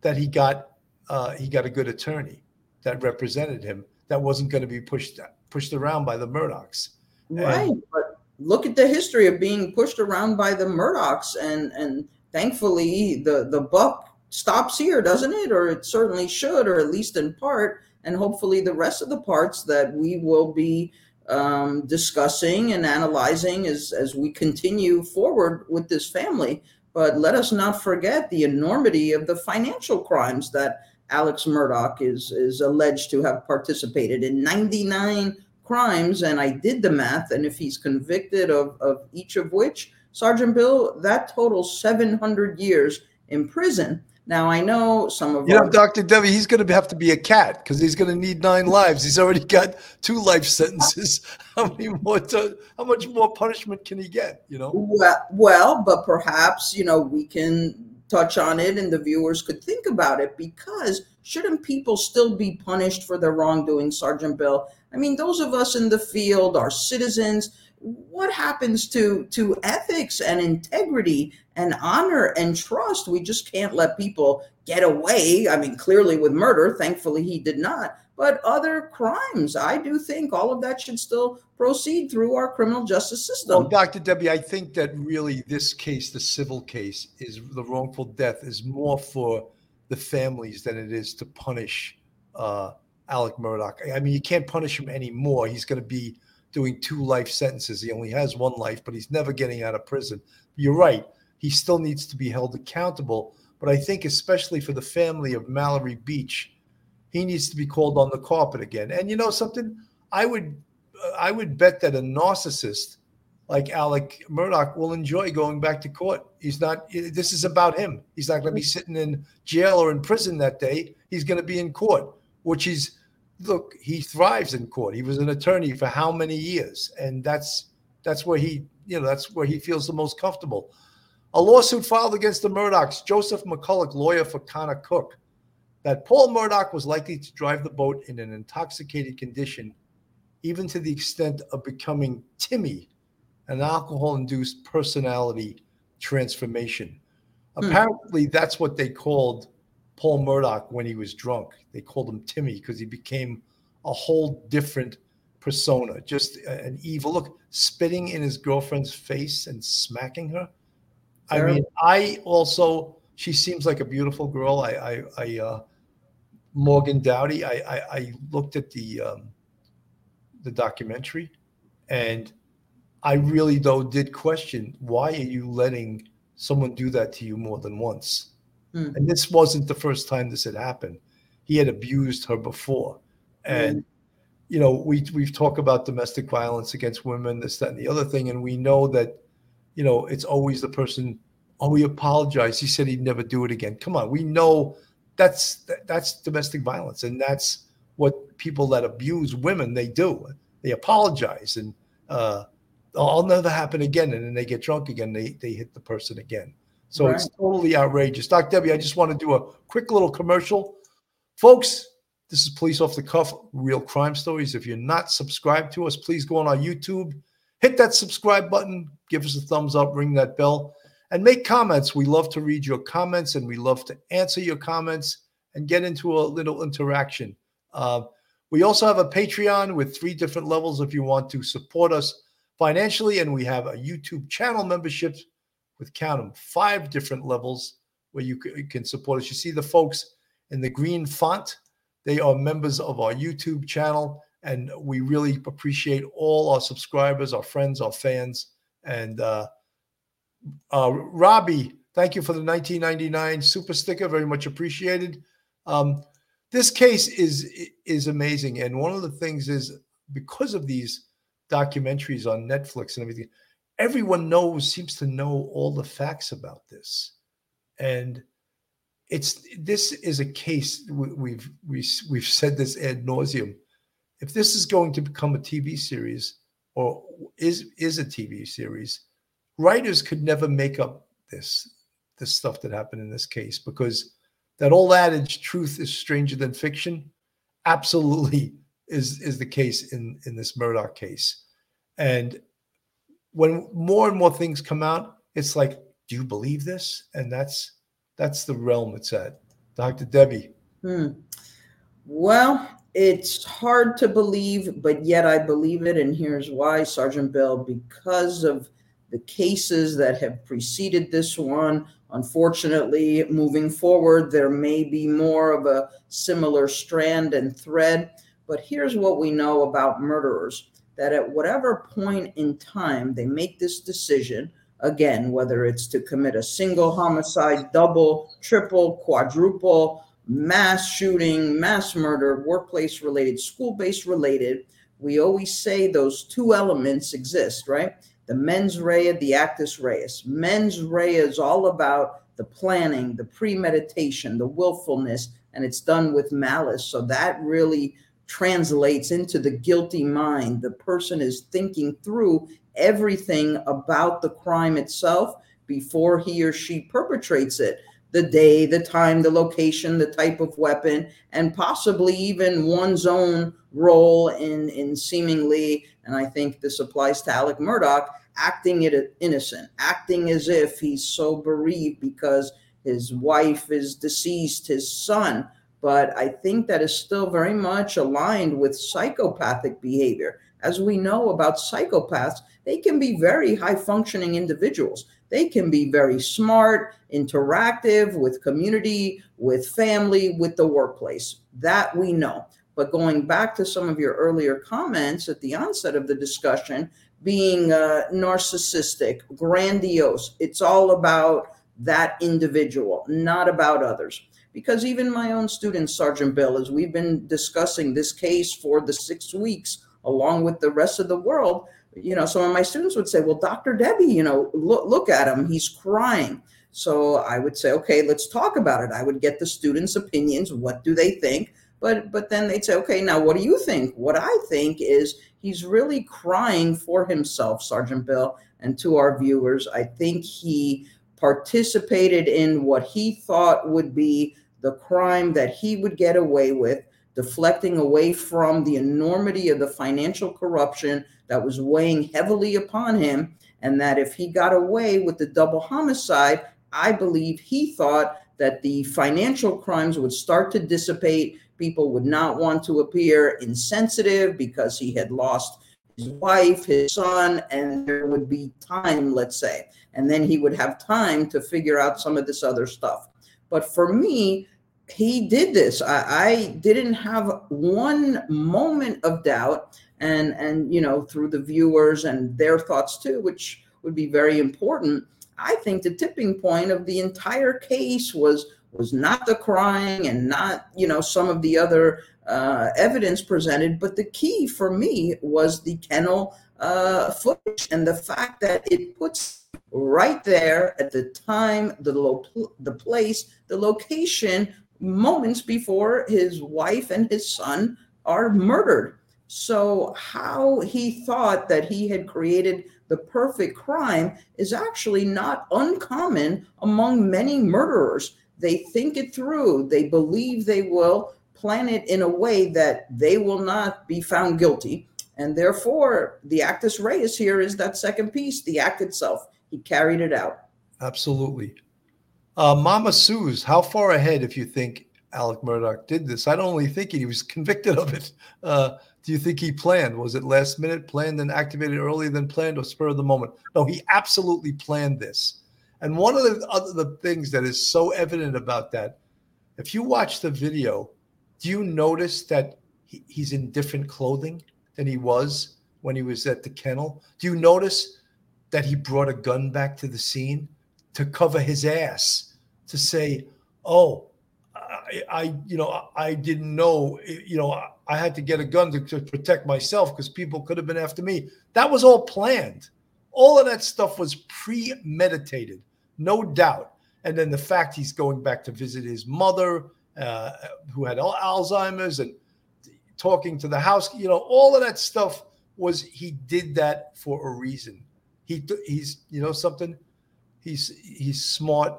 that he got uh, he got a good attorney that represented him that wasn't going to be pushed pushed around by the Murdaughs. Right. But look at the history of being pushed around by the Murdaughs and and thankfully the the buck stops here, doesn't it? Or it certainly should, or at least in part. And hopefully the rest of the parts that we will be um, discussing and analyzing as as we continue forward with this family. But let us not forget the enormity of the financial crimes that Alex Murdaugh is is alleged to have participated in 99 crimes and I did the math and if he's convicted of of each of which Sergeant Bill that totals 700 years in prison. Now I know some of You know, Dr. Debbie, he's going to have to be a cat because he's going to need nine lives. He's already got two life sentences. How many more? To, how much more punishment can he get? You know. Well, well, but perhaps you know we can touch on it, and the viewers could think about it because shouldn't people still be punished for their wrongdoing, Sergeant Bill? I mean, those of us in the field are citizens. What happens to to ethics and integrity and honor and trust? We just can't let people get away. I mean, clearly with murder, thankfully he did not. But other crimes, I do think all of that should still proceed through our criminal justice system. Well, Dr. Debbie, I think that really this case, the civil case, is the wrongful death is more for the families than it is to punish uh, Alec Murdaugh. I mean, you can't punish him anymore. He's going to be doing two life sentences. He only has one life, but he's never getting out of prison. You're right. He still needs to be held accountable. But I think, especially for the family of Mallory Beach, he needs to be called on the carpet again. And you know something? I would, I would bet that a narcissist like Alec Murdaugh will enjoy going back to court. He's not. This is about him. He's not going to be sitting in jail or in prison that day. He's going to be in court, which he's. Look, he thrives in court. He was an attorney for how many years, and that's that's where he, you know, that's where he feels the most comfortable. A lawsuit filed against the Murdaughs, Joseph McCulloch, lawyer for Connor Cook, that Paul Murdaugh was likely to drive the boat in an intoxicated condition, even to the extent of becoming Timmy, an alcohol induced personality transformation. Hmm. Apparently, that's what they called Paul Murdaugh when he was drunk. They called him Timmy because he became a whole different persona, just an evil look, spitting in his girlfriend's face and smacking her. I mean, I also, she seems like a beautiful girl. I, I, I uh, Morgan Doughty. I, I, I looked at the um, the documentary, and I really though did question why are you letting someone do that to you more than once? Hmm. And this wasn't the first time this had happened. He had abused her before, and you know we we've talked about domestic violence against women, this, that, and the other thing, and we know that you know it's always the person. Oh, we apologize. He said he'd never do it again. Come on, we know that's that's domestic violence, and that's what people that abuse women they do. They apologize and uh, I'll never happen again, and then they get drunk again. They they hit the person again. So it's totally outrageous. Doc Debbie, I just want to do a quick little commercial. Folks, this is Police Off the Cuff, Real Crime Stories. If you're not subscribed to us, please go on our YouTube, hit that subscribe button, give us a thumbs up, ring that bell, and make comments. We love to read your comments and we love to answer your comments and get into a little interaction. Uh, we also have a Patreon with three different levels if you want to support us financially, and we have a YouTube channel membership with count count 'em, five different levels where you can support us. You see the folks in the green font, they are members of our YouTube channel, and we really appreciate all our subscribers, our friends, our fans. And uh, uh, Robbie, thank you for the 1999 super sticker, very much appreciated. Um, this case is is amazing, and one of the things is because of these documentaries on Netflix and everything, everyone knows seems to know all the facts about this, and it's this is a case we- we've we, we've said this ad nauseum. If this is going to become a TV series or is is a TV series, writers could never make up this this stuff that happened in this case because that old adage truth is stranger than fiction absolutely is is the case in in this murdaugh case. And when more and more things come out it's like do you believe this? And that's that's the realm it's at. Dr debbie. Hmm. Well, it's hard to believe, but yet I believe it. And here's why, Sergeant Bell, because of the cases that have preceded this one. Unfortunately, moving forward, there may be more of a similar strand and thread. But here's what we know about murderers that at whatever point in time they make this decision, again, whether it's to commit a single homicide, double, triple, quadruple, mass shooting, mass murder, workplace related, school based related, we always say those two elements exist, right? The mens rea, the actus reus. Mens rea is all about the planning, the premeditation, the willfulness, and it's done with malice. So that really translates into the guilty mind. The person is thinking through everything about the crime itself before he or she perpetrates it the day, the time, the location, the type of weapon, and possibly even one's own role in, in seemingly, and I think this applies to Alec Murdoch, acting it innocent, acting as if he's so bereaved because his wife is deceased, his son. But I think that is still very much aligned with psychopathic behavior. As we know about psychopaths, they can be very high functioning individuals. They can be very smart, interactive with community, with family, with the workplace. That we know. But going back to some of your earlier comments at the onset of the discussion, being uh, narcissistic, grandiose, it's all about that individual, not about others. Because even my own student, Sergeant Bill, as we've been discussing this case for the six weeks, along with the rest of the world, you know, some of my students would say, well, Dr. Debbie, you know, look, look at him, he's crying. So I would say, okay, let's talk about it. I would get the students' opinions. What do they think? But but then they'd say, okay, now what do you think? What I think is he's really crying for himself, Sergeant Bill, and to our viewers. I think he participated in what he thought would be the crime that he would get away with, deflecting away from the enormity of the financial corruption that was weighing heavily upon him. And that if he got away with the double homicide, I believe he thought that the financial crimes would start to dissipate. People would not want to appear insensitive because he had lost his wife, his son, and there would be time, let's say. And then he would have time to figure out some of this other stuff. But for me, he did this. I, I didn't have one moment of doubt and and you know through the viewers and their thoughts too, which would be very important. I think the tipping point of the entire case was was not the crying and not you know some of the other uh, evidence presented, but the key for me was the kennel uh, footage and the fact that it puts right there at the time, the lo- the place, the location, moments before his wife and his son are murdered. So how he thought that he had created the perfect crime is actually not uncommon among many murderers. They think it through. They believe they will plan it in a way that they will not be found guilty. And therefore, the actus reus here is that second piece, the act itself. He carried it out. Absolutely. Uh, Mama Sue's, how far ahead, if you think Alec Murdaugh did this? I don't only think it, he was convicted of it. Uh, do you think he planned? Was it last minute, planned and activated earlier than planned, or spur of the moment? No, he absolutely planned this. And one of the other the things that is so evident about that, if you watch the video, do you notice that he, he's in different clothing than he was when he was at the kennel? Do you notice that he brought a gun back to the scene to cover his ass to say, "Oh, I, I you know, I didn't know, you know, I had to get a gun to, to protect myself because people could have been after me." That was all planned. All of that stuff was premeditated, no doubt. And then the fact he's going back to visit his mother, uh, who had Alzheimer's, and talking to the house, you know, all of that stuff was he did that for a reason. He he's you know something, he's he's smart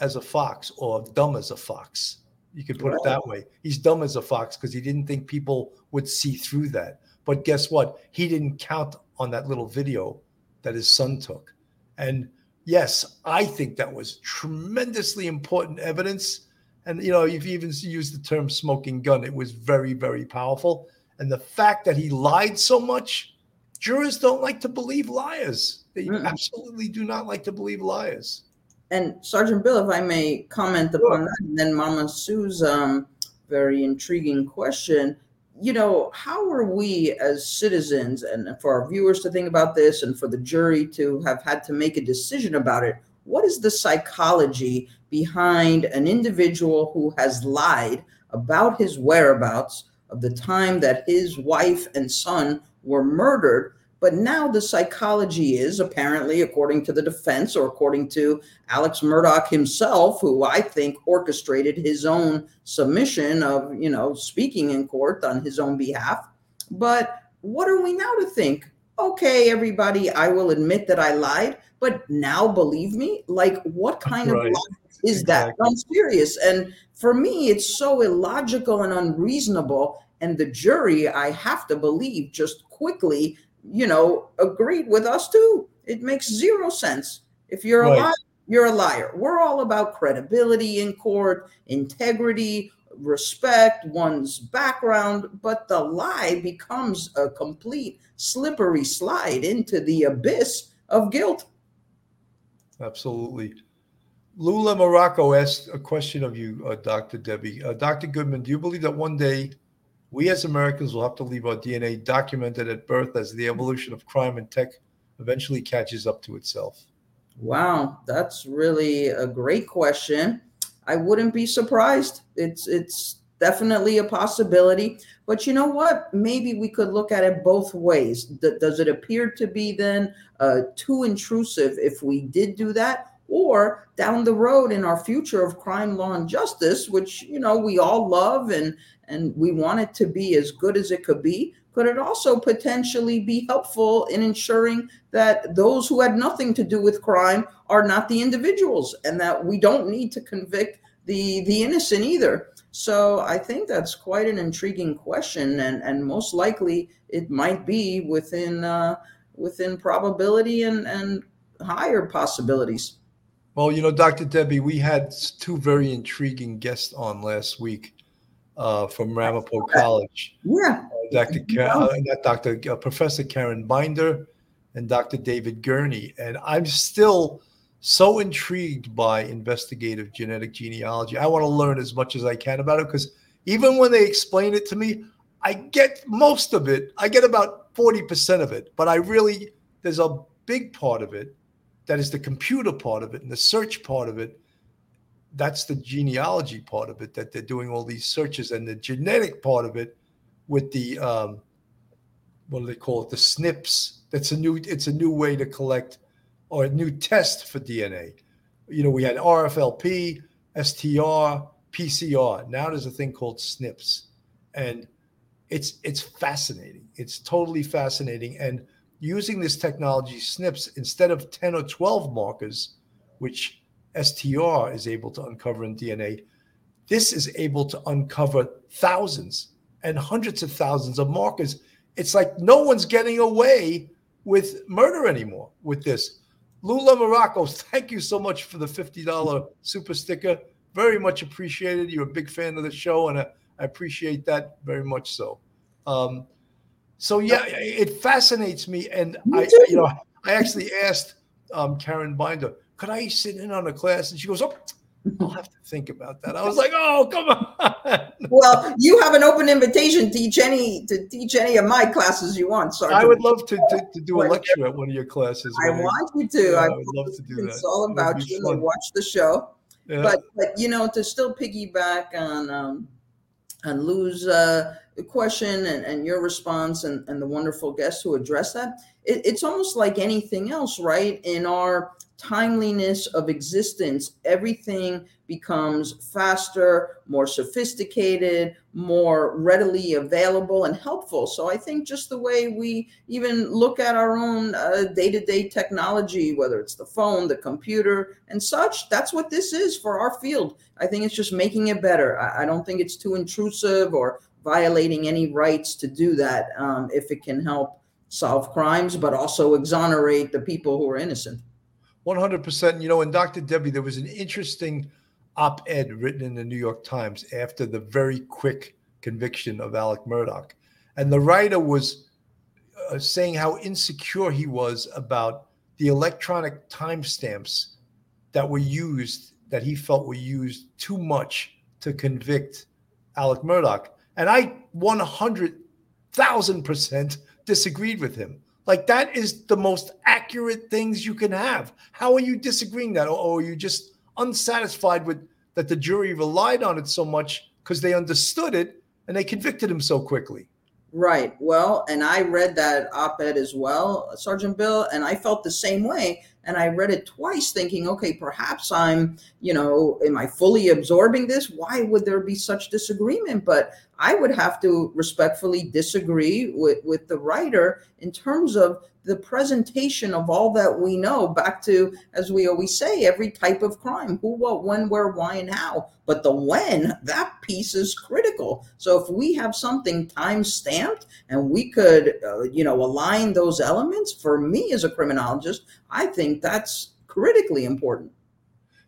as a fox or dumb as a fox. You could put it that way. He's dumb as a fox because he didn't think people would see through that. But guess what? He didn't count on that little video that his son took. And yes, I think that was tremendously important evidence. And you know, you've even used the term smoking gun. It was very, very powerful. And the fact that he lied so much, jurors don't like to believe liars. They mm absolutely do not like to believe liars. And Sergeant Bill, if I may comment upon that, and then Mama Sue's um, very intriguing question you know, how are we as citizens and for our viewers to think about this and for the jury to have had to make a decision about it? What is the psychology behind an individual who has lied about his whereabouts of the time that his wife and son were murdered but now the psychology is apparently, according to the defense or according to Alex Murdaugh himself, who I think orchestrated his own submission of, you know, speaking in court on his own behalf. But what are we now to think? Okay, everybody, I will admit that I lied, but now believe me? Like, what kind right. of is exactly. that? I'm serious. And for me, it's so illogical and unreasonable. And the jury, I have to believe, just quickly you know, agreed with us too. It makes zero sense. If you're right. a liar, you're a liar. We're all about credibility in court, integrity, respect, one's background, but the lie becomes a complete slippery slide into the abyss of guilt. Absolutely. Lula Morocco asked a question of you, uh, Dr. Debbie. Uh, Dr. Goodman, do you believe that one day we as Americans will have to leave our DNA documented at birth as the evolution of crime and tech eventually catches up to itself? Wow, that's really a great question. I wouldn't be surprised. It's it's definitely a possibility. But you know what? Maybe we could look at it both ways. does it appear to be then uh, too intrusive if we did do that? Or down the road in our future of crime, law, and justice, which you know we all love and and we want it to be as good as it could be, could it also potentially be helpful in ensuring that those who had nothing to do with crime are not the individuals and that we don't need to convict the the innocent either? So i think that's quite an intriguing question and and most likely it might be within uh, within probability and and higher possibilities well you know dr debbie we had two very intriguing guests on last week uh, from Ramapo College. Yeah. Uh, Dr. Ka- uh, Dr. Uh, Professor Karen Binder and Dr. David Gurney. And I'm still so intrigued by investigative genetic genealogy. I want to learn as much as I can about it because even when they explain it to me, I get most of it. I get about 40% of it, but I really, there's a big part of it that is the computer part of it and the search part of it. That's the genealogy part of it that they're doing all these searches and the genetic part of it with the, um, what do they call it? The SNPs. That's a new, it's a new way to collect or a new test for DNA. You know, we had RFLP, STR, PCR. Now there's a thing called SNPs. And it's it's fascinating. It's totally fascinating. And using this technology, SNPs, instead of 10 or 12 markers, which STR is able to uncover in DNA, this is able to uncover thousands and hundreds of thousands of markers. It's like no one's getting away with murder anymore with this. Lula Morocco, thank you so much for the $50 super sticker. Very much appreciated. You're a big fan of the show, and I, appreciate that very much so. Um, so yeah, it fascinates me, and I, you know, I actually asked um, Karen Binder, could I sit in on a class? And she goes, "Oh, I'll have to think about that." I was like, "Oh, come on." well, you have an open invitation to teach any to teach any of my classes you want. Sorry, I would love to, to, to do a lecture at one of your classes. I want you to. Yeah, I I would love to do that. It's all about you. Watch the show. Yeah. But but you know to still piggyback on um, on Lou's uh, question and, and your response and, and the wonderful guests who address that, it, it's almost like anything else, right? In our timeliness of existence, everything becomes faster, more sophisticated, more readily available and helpful. So I think just the way we even look at our own day to day technology, whether it's the phone, the computer, and such, that's what this is for our field. I think it's just making it better. I, I don't think it's too intrusive or violating any rights to do that um, if it can help solve crimes, but also exonerate the people who are innocent. 100%. You know, and Dr. Debbie, there was an interesting op ed written in the New York Times after the very quick conviction of Alec Murdaugh. And the writer was uh, saying how insecure he was about the electronic timestamps that were used, that he felt were used too much to convict Alec Murdaugh. And I 100,000% disagreed with him. Like that is the most accurate things you can have. How are you disagreeing that? Or, or are you just unsatisfied with that the jury relied on it so much because they understood it and they convicted him so quickly? Right. Well, and I read that op ed as well, Sergeant Bill, and I felt the same way. And I read it twice thinking, okay, perhaps I'm, you know, am I fully absorbing this? Why would there be such disagreement? But I would have to respectfully disagree with, with the writer in terms of the presentation of all that we know back to, as we always say, every type of crime who, what, when, where, why, and how. But the when, that piece is critical. So if we have something time stamped and we could, uh, you know, align those elements, for me as a criminologist, I think that's critically important.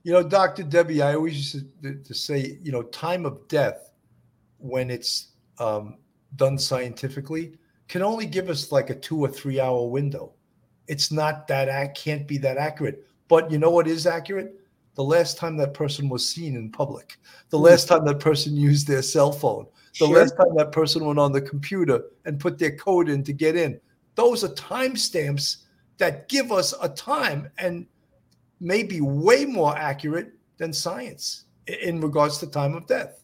You know, Dr. Debbie, I always used to, to say, you know, time of death when it's um, done scientifically can only give us like a two or three hour window. It's not that ac- can't be that accurate. But you know what is accurate? The last time that person was seen in public, the last time that person used their cell phone, the Sure. last time that person went on the computer and put their code in to get in. Those are timestamps that give us a time and may be way more accurate than science in regards to time of death.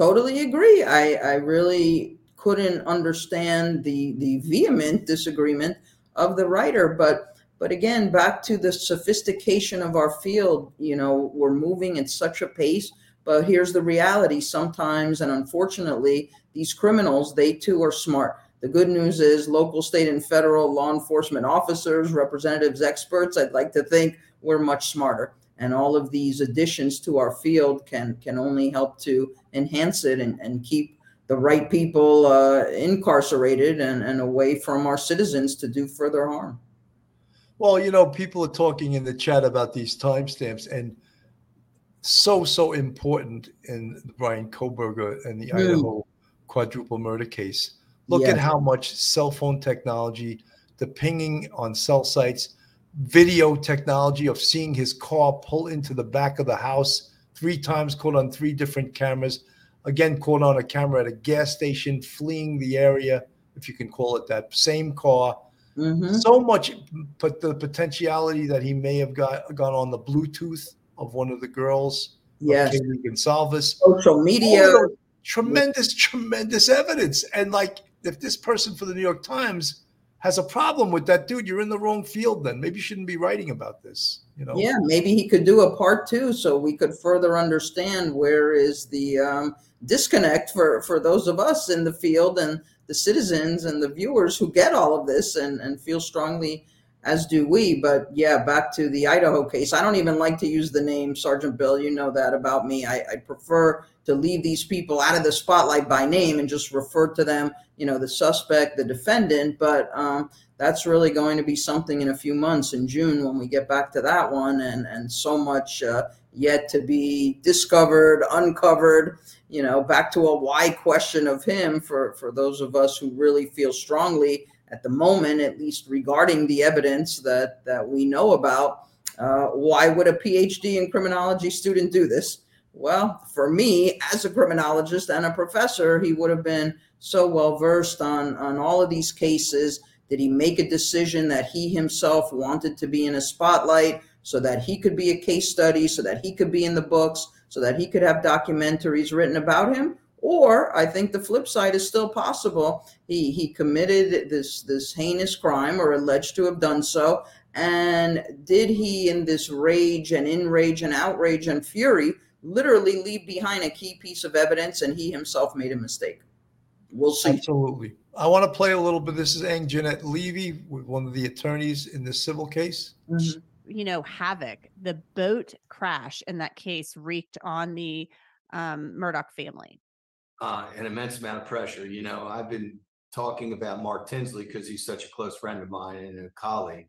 Totally agree. I, I really couldn't understand the the vehement disagreement of the writer, but but again, back to the sophistication of our field. You know, we're moving at such a pace. But here's the reality: sometimes, and unfortunately, these criminals they too are smart. The good news is local, state, and federal law enforcement officers, representatives, experts. I'd like to think we're much smarter and all of these additions to our field can can only help to enhance it and, and keep the right people uh, incarcerated and, and away from our citizens to do further harm. Well, you know, people are talking in the chat about these timestamps and so, so important in Bryan Kohberger and the Hmm. Idaho quadruple murder case. Look at how much cell phone technology, the pinging on cell sites, video technology of seeing his car pull into the back of the house three times, caught on three different cameras. again caught on a camera at a gas station, fleeing the area, if you can call it that. Same car. Mhm. So much, but the potentiality that he may have got gone on the Bluetooth of one of the girls. Yes. Kaylee Goncalves. Social media. All Tremendous, tremendous evidence. And like, if this person for the New York Times has a problem with that dude, you're in the wrong field. Then maybe you shouldn't be writing about this. You know? Yeah, maybe he could do a part two so we could further understand where is the um, disconnect for, for those of us in the field and the citizens and the viewers who get all of this and, and feel strongly as do we. But yeah, back to the Idaho case. I don't even like to use the name Sergeant Bill. You know that about me. I, I prefer to leave these people out of the spotlight by name and just refer to them, you know, the suspect, the defendant. But um, that's really going to be something in a few months in June when we get back to that one, and and so much uh, yet to be discovered, uncovered. You know, back to a why question of him for for those of us who really feel strongly at the moment, at least regarding the evidence that that we know about. Uh, why would a PhD in criminology student do this? Well, for me, as a criminologist and a professor, he would have been so well versed on on all of these cases. Did he make a decision that he himself wanted to be in a spotlight so that he could be a case study, so that he could be in the books, so that he could have documentaries written about him? Or I think the flip side is still possible. He he committed this this heinous crime or alleged to have done so. And did he, in this rage and enrage and outrage and fury, literally leave behind a key piece of evidence and he himself made a mistake? We'll see. Absolutely. I want to play a little bit. This is Ang Jeanette Levy, with one of the attorneys in this civil case. you know havoc the boat crash in that case wreaked on the um, murdaugh family uh, an immense amount of pressure. You know, I've been talking about Mark Tinsley because he's such a close friend of mine and a colleague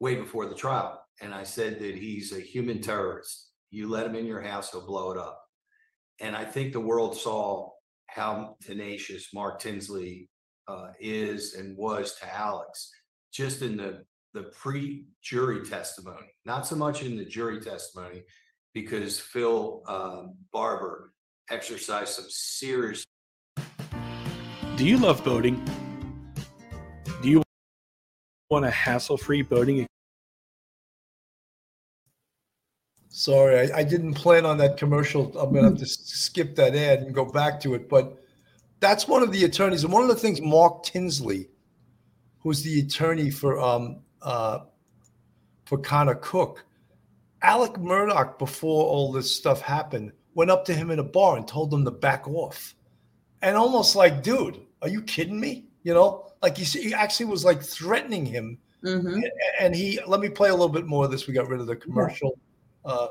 way before the trial. And I said that he's a human terrorist. You let him in your house, he'll blow it up. And I think the world saw how tenacious Mark Tinsley uh, is and was to Alex just in the the pre-jury testimony, not so much in the jury testimony, because Phil um, Barber exercised some serious Do you love boating? Do you want a hassle free boating? Sorry, I, I didn't plan on that commercial. I'm going to have to skip that ad and go back to it. But that's one of the attorneys. And one of the things Mark Tinsley, who's the attorney for um, uh, for Connor Cook, Alec Murdaugh, before all this stuff happened, went up to him in a bar and told him to back off. And almost like, dude, are you kidding me? You know, like he, he actually was like threatening him. Mhm. And he, let me play a little bit more of this. We got rid of the commercial. Uh,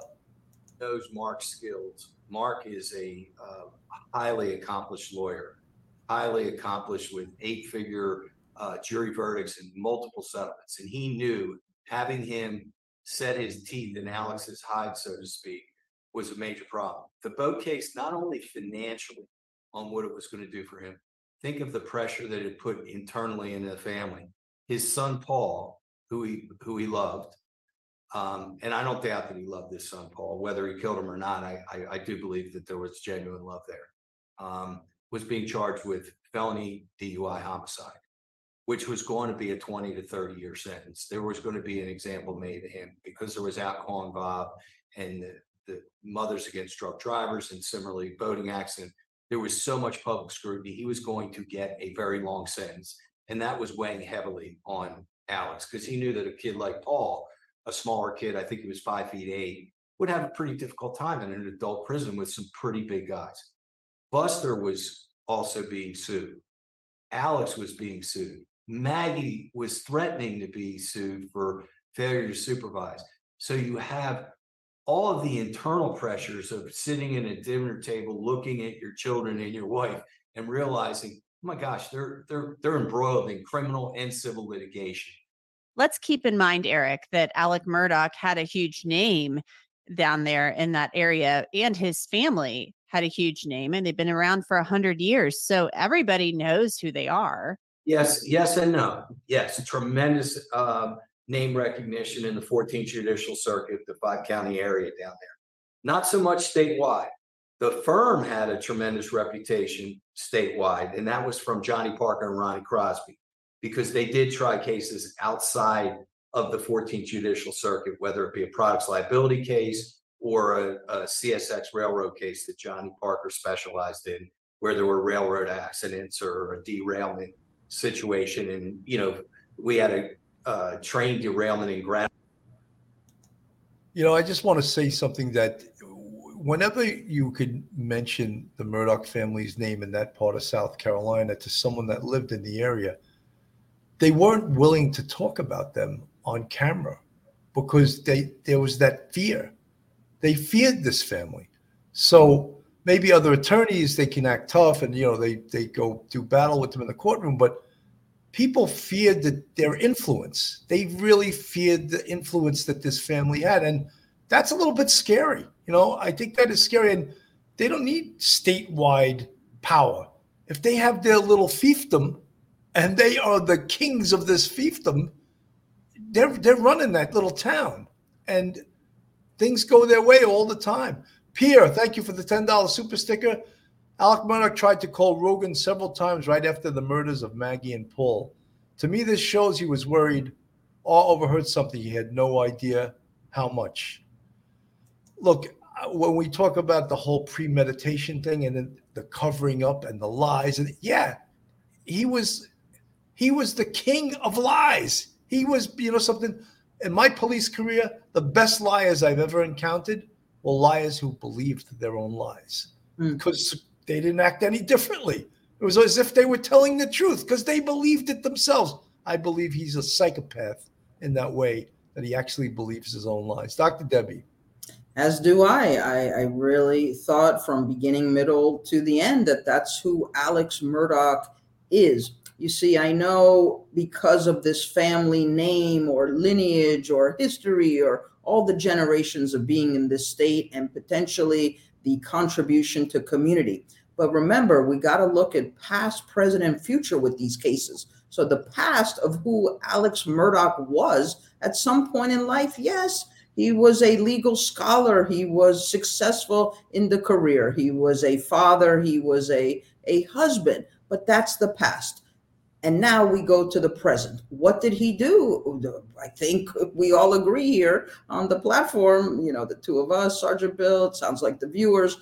knows Mark's skills. Mark is a uh, highly accomplished lawyer, highly accomplished with eight-figure uh, jury verdicts and multiple settlements. And he knew having him set his teeth in Alex's hide, so to speak, was a major problem. The boat case, not only financially on what it was going to do for him, think of the pressure that it put internally in the family. His son Paul, who he who he loved, um, and I don't doubt that he loved his son Paul, whether he killed him or not. I I, I do believe that there was genuine love there. Um, was being charged with felony DUI homicide, which was going to be a 20 to 30 year sentence. There was going to be an example made of him because there was alcohol involved and the, the Mothers Against Drunk Drivers and similarly boating accident. There was so much public scrutiny. He was going to get a very long sentence. And that was weighing heavily on Alex because he knew that a kid like Paul, a smaller kid, I think he was five feet eight, would have a pretty difficult time in an adult prison with some pretty big guys. Buster was also being sued. Alex was being sued. Maggie was threatening to be sued for failure to supervise. So you have all of the internal pressures of sitting at a dinner table, looking at your children and your wife, and realizing, oh my gosh, they're they're they're embroiled in criminal and civil litigation. let's keep in mind eric that alec murdaugh had a huge name down there in that area and his family had a huge name and they've been around for a hundred years so everybody knows who they are Yes, yes, and no. Yes, tremendous um, name recognition in the 14th Judicial Circuit, the five county area down there. Not so much statewide. The firm had a tremendous reputation statewide, and that was from Johnny Parker and Ronnie Crosby because they did try cases outside of the 14th Judicial Circuit, whether it be a products liability case or a, a CSX railroad case that Johnny Parker specialized in, where there were railroad accidents or a derailment situation. And, you know, we had a uh, train derailment in Grand. You know, I just want to say something that whenever you could mention the Murdaugh family's name in that part of South Carolina to someone that lived in the area, they weren't willing to talk about them on camera because they there was that fear. They feared this family. So maybe other attorneys they can act tough and you know they they go do battle with them in the courtroom, but people feared their influence. They really feared the influence that this family had. And that's a little bit scary. You know, I think that is scary. And they don't need statewide power. If they have their little fiefdom and they are the kings of this fiefdom, they're they're running that little town. And things go their way all the time. Pierre, thank you for the $10 super sticker. Alec Murdaugh tried to call Rogan several times right after the murders of Maggie and Paul. To me, this shows he was worried or overheard something. He had no idea how much. Look, uh, when we talk about the whole premeditation thing and then the covering up and the lies, and yeah, he was he was the king of lies. He was, you know, something in my police career, the best liars I've ever encountered were liars who believed their own lies because they didn't act any differently. It was as if they were telling the truth because they believed it themselves. I believe he's a psychopath in that way that he actually believes his own lies. Dr. Debbie. As do I. I, I really thought from beginning, middle to the end that that's who Alex Murdaugh is. You see, I know because of this family name or lineage or history or all the generations of being in this state and potentially the contribution to community. But remember, we got to look at past, present, and future with these cases. So the past of who Alex Murdaugh was at some point in life, yes, he was a legal scholar. He was successful in the career. He was a father. He was a, a husband. But that's the past. And now we go to the present. What did he do? I think we all agree here on the platform, you know, the two of us, Sergeant Bill, sounds like the viewers,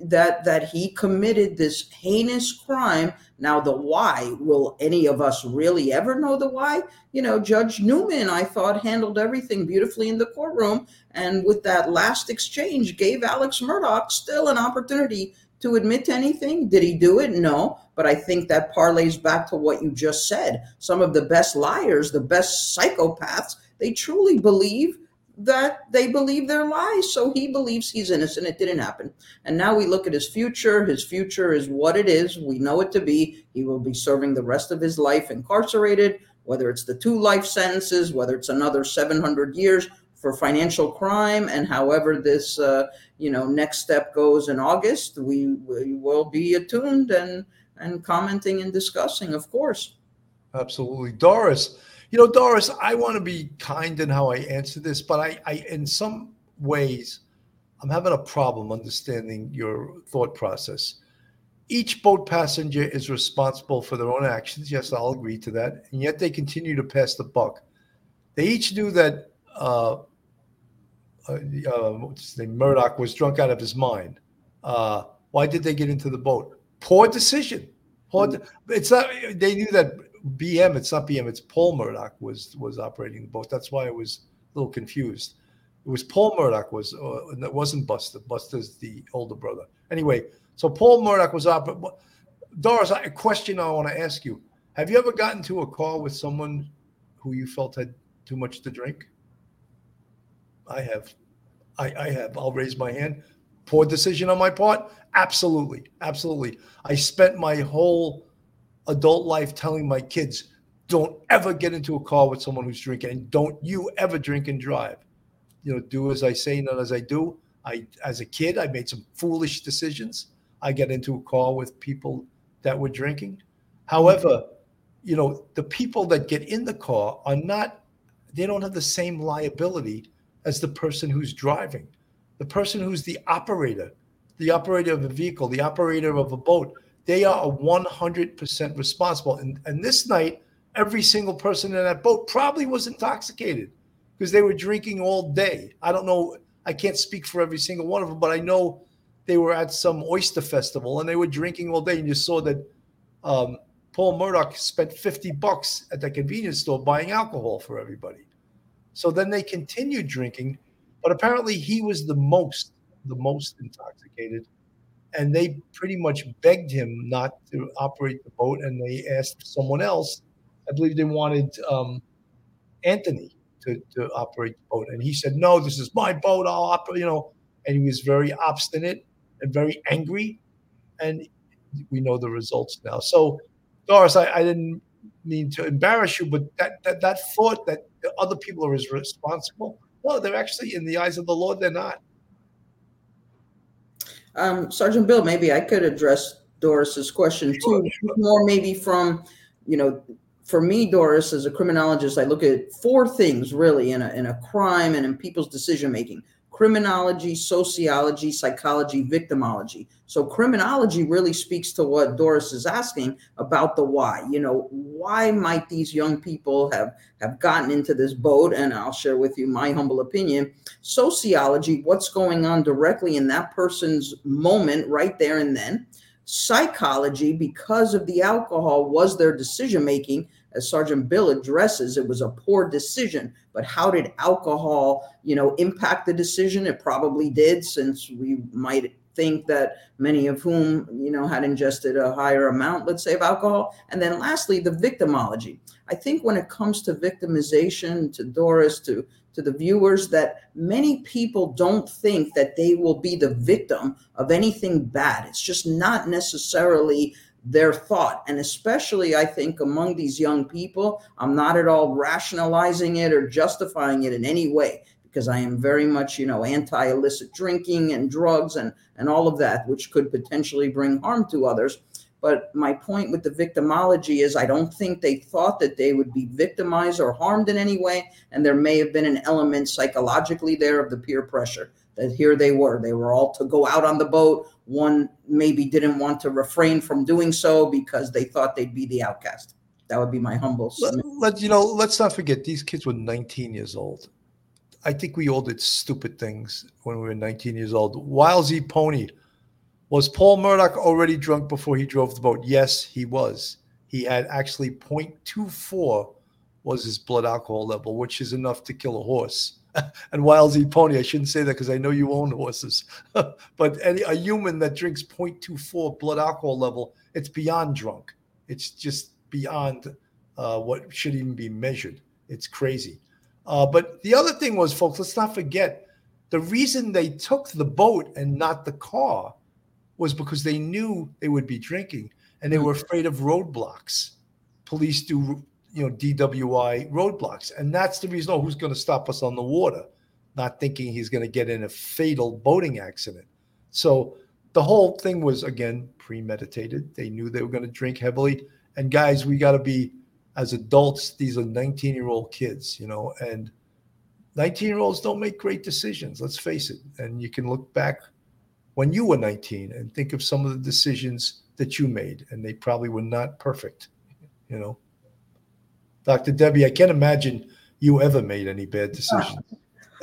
that that he committed this heinous crime. Now the why, will any of us really ever know the why? You know, Judge Newman, I thought handled everything beautifully in the courtroom and with that last exchange gave Alex Murdaugh still an opportunity to admit to anything? Did he do it? No. But I think that parlays back to what you just said. Some of the best liars, the best psychopaths, they truly believe that they believe their lies. So he believes he's innocent. It didn't happen. And now we look at his future. His future is what it is. We know it to be. He will be serving the rest of his life incarcerated, whether it's the two life sentences, whether it's another 700 years for financial crime and however this uh, you know next step goes in august we, we will be attuned and and commenting and discussing of course. Absolutely. Doris you know doris i want to be kind in how i answer this but i i in some ways i'm having a problem understanding your thought process. Each boat passenger is responsible for their own actions. Yes i'll agree to that and yet they continue to pass the buck. They each knew that uh, uh, uh? Murdaugh was drunk out of his mind. Uh, why did they get into the boat? Poor decision. Poor. De- it's not. They knew that BM. It's not BM. It's Paul Murdaugh was was operating the boat. That's why I was a little confused. It was Paul Murdaugh was. Uh, it wasn't Buster. Buster's the older brother. Anyway, so Paul Murdaugh was operating. Doris, a question I want to ask you: Have you ever gotten into a car with someone who you felt had too much to drink? I have. I, I have. I'll raise my hand. Poor decision on my part? Absolutely. Absolutely. I spent my whole adult life telling my kids, don't ever get into a car with someone who's drinking and don't you ever drink and drive. You know, do as I say, not as I do. I as a kid, I made some foolish decisions. I got into a car with people that were drinking. However, you know, the people that get in the car are not, they don't have the same liability as the person who's driving. The person who's the operator, the operator of a vehicle, the operator of a boat, they are 100% responsible. And, and this night, every single person in that boat probably was intoxicated because they were drinking all day. I don't know. I can't speak for every single one of them, but I know they were at some oyster festival and they were drinking all day. And you saw that um, Paul Murdaugh spent 50 bucks at the convenience store buying alcohol for everybody. So then they continued drinking, but apparently he was the most, the most intoxicated. And they pretty much begged him not to operate the boat. And they asked someone else, I believe they wanted um, Anthony to, to operate the boat. And he said, No, this is my boat. I'll operate, you know. And he was very obstinate and very angry. And we know the results now. So, Doris, I, I didn't mean to embarrass you, but that, that, that thought that other people are as responsible, no, they're actually, in the eyes of the Lord, they're not. Um, Sergeant Bill, maybe I could address Doris's question too, more maybe from, you know, for me, Doris, as a criminologist, I look at four things really in a, in a crime and in people's decision making criminology, sociology, psychology, victimology. So, criminology really speaks to what Doris is asking about the why. You know, why might these young people have, have gotten into this boat? And I'll share with you my humble opinion. Sociology, what's going on directly in that person's moment right there and then. Psychology, because of the alcohol, was their decision making as Sergeant Bill addresses, it was a poor decision. But how did alcohol, you know, impact the decision? It probably did, since we might think that many of whom, you know, had ingested a higher amount, let's say, of alcohol. And then lastly, the victimology. I think when it comes to victimization, to Doris, to to the viewers that many people don't think that they will be the victim of anything bad. It's just not necessarily their thought. And especially, I think, among these young people, I'm not at all rationalizing it or justifying it in any way because I am very much, you know, anti illicit drinking and drugs and, and all of that, which could potentially bring harm to others. But my point with the victimology is I don't think they thought that they would be victimized or harmed in any way. And there may have been an element psychologically there of the peer pressure that here they were. They were all to go out on the boat. One maybe didn't want to refrain from doing so because they thought they'd be the outcast. That would be my humble. Let, let, you know. Let's not forget these kids were 19 years old. I think we all did stupid things when we were 19 years old. Wilesy Pony. Was Paul Murdaugh already drunk before he drove the boat? Yes, he was. He had actually 0.24 was his blood alcohol level, which is enough to kill a horse. and Wilesy Pony. I shouldn't say that because I know you own horses. but any a human that drinks 0.24 blood alcohol level, it's beyond drunk. It's just beyond uh, what should even be measured. It's crazy. Uh, but the other thing was, folks, let's not forget the reason they took the boat and not the car was because they knew they would be drinking and they were afraid of roadblocks. Police do you know DWI roadblocks, and that's the reason. Oh, who's going to stop us on the water? Not thinking he's going to get in a fatal boating accident. So the whole thing was again premeditated. They knew they were going to drink heavily. And guys, we got to be as adults. These are 19 year old kids, you know, and 19 year olds don't make great decisions. Let's face it. And you can look back when you were 19 and think of some of the decisions that you made, and they probably were not perfect, you know. Dr. Debbie, I can't imagine you ever made any bad decisions.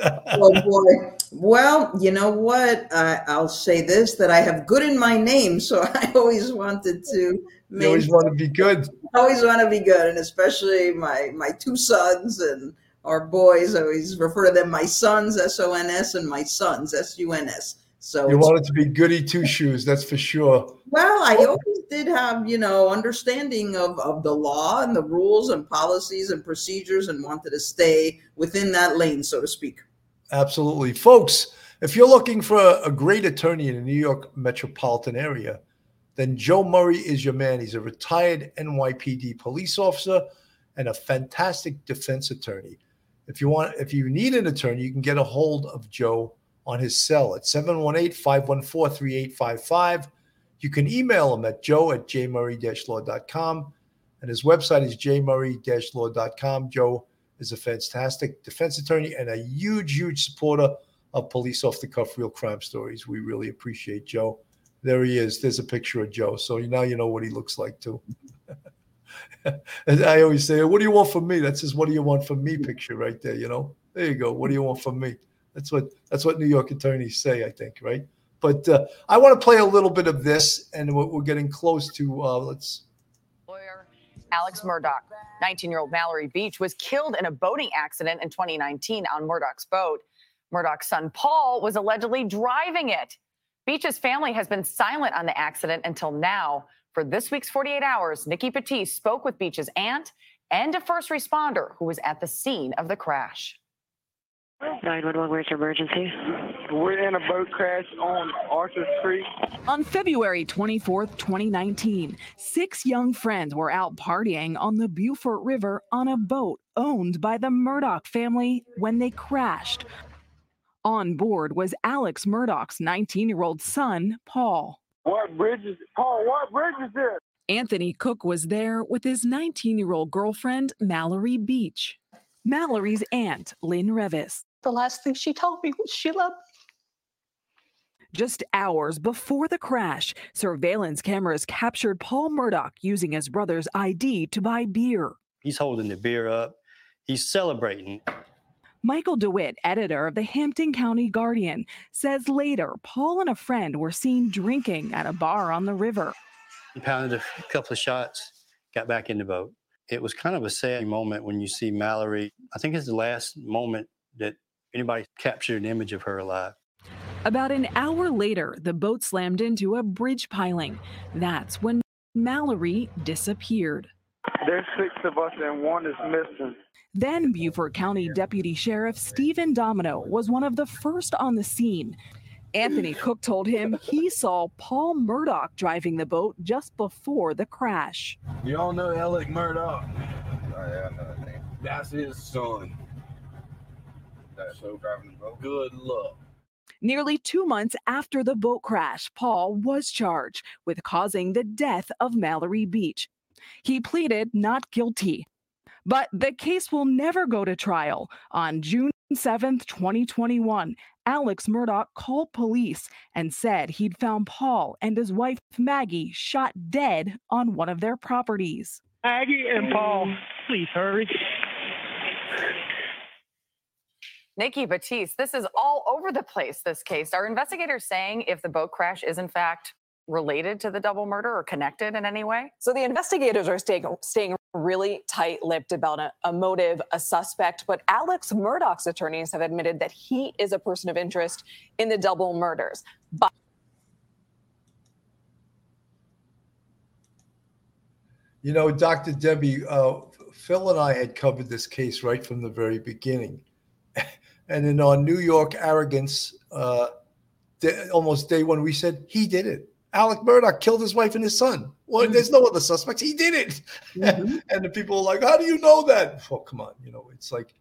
oh boy. Well, you know what? I, I'll say this that I have good in my name, so I always wanted to. You always want to be good. I always want to be good, and especially my my two sons and our boys. I always refer to them my sons, S O N S, and my sons, S U N S. So you wanted to be goody two shoes, that's for sure. Well, I always did have, you know, understanding of, of the law and the rules and policies and procedures and wanted to stay within that lane, so to speak. Absolutely. Folks, if you're looking for a, great attorney in the New York metropolitan area, then Joe Murray is your man. He's a retired NYPD police officer and a fantastic defense attorney. If you want, if you need an attorney, you can get a hold of Joe on his cell at 718-514-3855. You can email him at joe at jmurray-law.com. And his website is jmurray-law.com. Joe is a fantastic defense attorney and a huge, huge supporter of police off the cuff real crime stories. We really appreciate Joe. There he is. There's a picture of Joe. So now you know what he looks like too. and I always say, "What do you want from me?" That's his "What do you want from me?" picture right there. You know, there you go. What do you want from me? That's what that's what New York attorneys say. I think, right? But uh, I want to play a little bit of this, and we're, we're getting close to. Uh, let's. Lawyer Alex Murdaugh, 19-year-old Mallory Beach, was killed in a boating accident in 2019 on Murdaugh's boat. Murdaugh's son Paul was allegedly driving it. Beach's family has been silent on the accident until now. For this week's 48 Hours, Nikki Batiste spoke with Beach's aunt and a first responder who was at the scene of the crash. 911, where's your emergency? We're in a boat crash on Arthur Street. On February 24th, 2019, six young friends were out partying on the Beaufort River on a boat owned by the Murdaugh family when they crashed. On board was Alex Murdaugh's 19 year old son, Paul. What bridge is Paul? What bridge is this? Anthony Cook was there with his 19 year old girlfriend, Mallory Beach. Mallory's aunt, Lynn Revis. The last thing she told me was she loved me. Just hours before the crash, surveillance cameras captured Paul Murdaugh using his brother's ID to buy beer. He's holding the beer up. He's celebrating. Michael DeWitt, editor of the Hampton County Guardian, says later Paul and a friend were seen drinking at a bar on the river. He pounded a couple of shots, got back in the boat. It was kind of a sad moment when you see Mallory. I think it's the last moment that anybody captured an image of her alive. About an hour later, the boat slammed into a bridge piling. That's when Mallory disappeared. There's six of us and one is missing. Then Beaufort County Deputy Sheriff Stephen Domino was one of the first on the scene. Anthony Cook told him he saw Paul Murdaugh driving the boat just before the crash. You all know Alec Murdaugh? Oh, yeah, I know that name. That's his son. That's so driving the boat. Good luck. Nearly two months after the boat crash, Paul was charged with causing the death of Mallory Beach. He pleaded not guilty. But the case will never go to trial. On June 7th, 2021, Alex Murdaugh called police and said he'd found Paul and his wife Maggie shot dead on one of their properties. Maggie and Paul, please hurry. Nikki Batiste, this is all over the place, this case. Are investigators saying if the boat crash is in fact related to the double murder or connected in any way? So the investigators are staying staying really tight-lipped about a, a, motive, a suspect, but Alex Murdaugh's attorneys have admitted that he is a person of interest in the double murders. But you know, Dr. Debbie, uh, Phil and I had covered this case right from the very beginning. And in our New York arrogance, uh, almost day one, we said he did it. Alec Murdaugh killed his wife and his son. Well, mm-hmm. there's no other suspects. He did it. Mm-hmm. and the people are like, how do you know that? Oh, come on. You know, it's like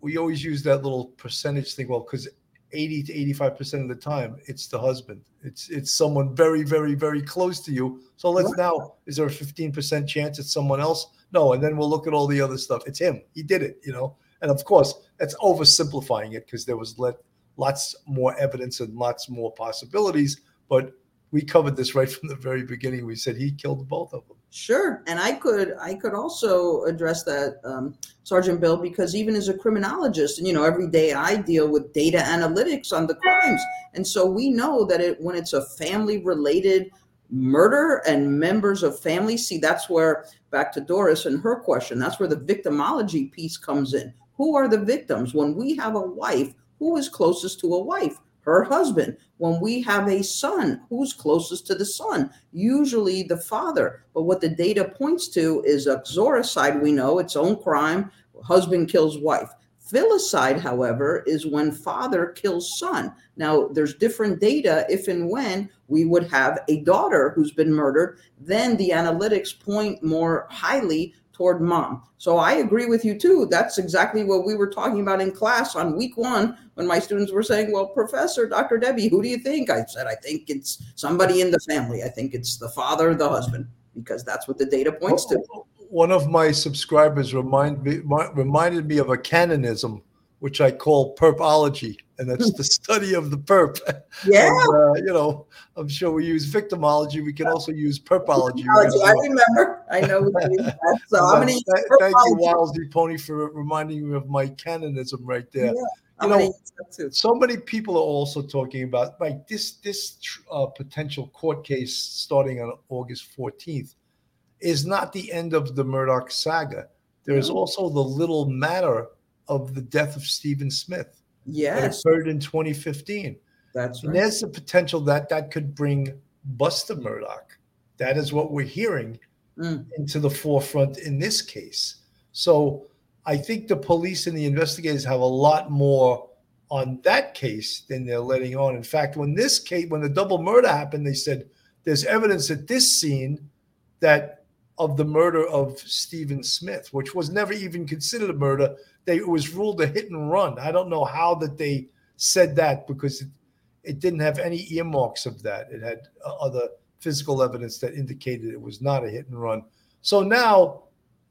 we always use that little percentage thing. Well, because 80 to 85% of the time, it's the husband. It's it's someone very, very, very close to you. So let's right. now, is there a 15% chance it's someone else? No. And then we'll look at all the other stuff. It's him. He did it, you know. And of course, that's oversimplifying it because there was let, lots more evidence and lots more possibilities. But we covered this right from the very beginning. We said he killed both of them. Sure, and I could I could also address that, um, Sergeant Bill, because even as a criminologist, and you know, every day I deal with data analytics on the crimes, and so we know that it when it's a family related murder and members of families, see that's where back to Doris and her question, that's where the victimology piece comes in. Who are the victims? When we have a wife, who is closest to a wife? her husband. When we have a son, who's closest to the son? Usually the father. But what the data points to is a Uxoricide, we know its own crime, husband kills wife. Filicide, however, is when father kills son. Now, there's different data if and when we would have a daughter who's been murdered, then the analytics point more highly toward mom. So I agree with you too. That's exactly what we were talking about in class on week one when my students were saying, Well, Professor, Dr. Debbie, who do you think? I said, I think it's somebody in the family. I think it's the father, the husband, because that's what the data points to. One of my subscribers remind me, reminded me of a canonism, which I call perpology. And that's the study of the perp. Yeah. And, uh, you know, I'm sure we use victimology. We can also use perpology. I remember. I know. mean. So I'm going to th- thank you, Wildesy Pony, for reminding me of my canonism right there. Yeah, you know, use that so many people are also talking about like this this uh, potential court case starting on August 14th is not the end of the Murdaugh saga. There is also the little matter of the death of Stephen Smith that Yes, occurred in 2015. that's And there's the potential that that could bring Buster Murdaugh. That is what we're hearing Mm. into the forefront in this case. So I think the police and the investigators have a lot more on that case than they're letting on. In fact, when this case, when the double murder happened, they said there's evidence at this scene that of the murder of Stephen Smith, which was never even considered a murder. They it was ruled a hit and run. I don't know how that they said that because it, it didn't have any earmarks of that. It had uh, other physical evidence that indicated it was not a hit and run. So now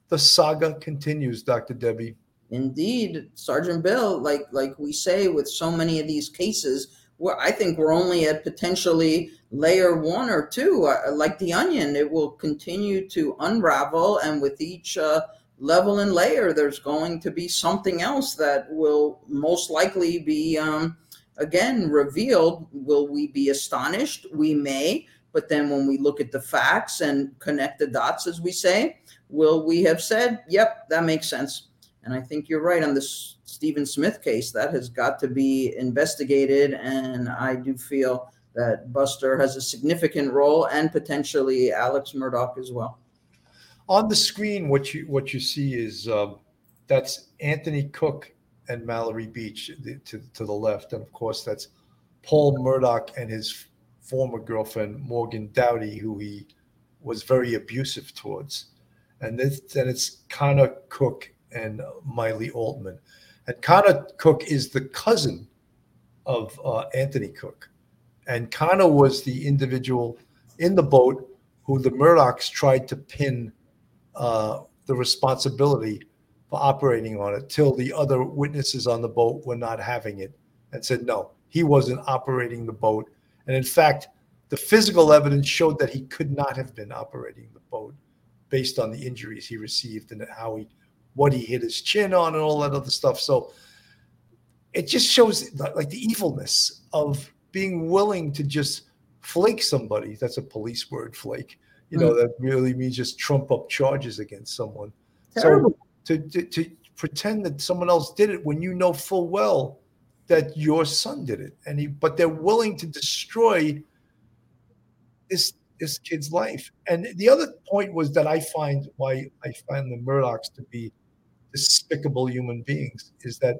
the saga continues, Dr. Debbie. Indeed, Sergeant Bill, like like we say with so many of these cases, where I think we're only at potentially layer one or two, uh, like the onion. It will continue to unravel, and with each uh, level and layer, there's going to be something else that will most likely be um, again revealed. Will we be astonished? We may, but then when we look at the facts and connect the dots, as we say, will we have said, "Yep, that makes sense"? And I think you're right on this Stephen Smith case. That has got to be investigated. And I do feel that Buster has a significant role and potentially Alex Murdaugh as well. On the screen, what you what you see is um, that's Anthony Cook and Mallory Beach the- to, to the left, and of course that's Paul Murdaugh and his former girlfriend Morgan Doughty, who he was very abusive towards, and this, then it's Connor Cook and Miley Altman, and Connor Cook is the cousin of uh, Anthony Cook, and Connor was the individual in the boat who the Murdaughs tried to pin uh, the responsibility for operating on it till the other witnesses on the boat were not having it and said no he wasn't operating the boat. And in fact the physical evidence showed that he could not have been operating the boat based on the injuries he received and how he what he hit his chin on and all that other stuff. So it just shows like the evilness of being willing to just flake somebody. That's a police word flake. You know hmm. that really means just trump up charges against someone. Terrible. so to, to, to pretend that someone else did it when you know full well that your son did it. And he but they're willing to destroy this this kid's life. And the other point was that i find why i find the murdaughs to be despicable human beings is that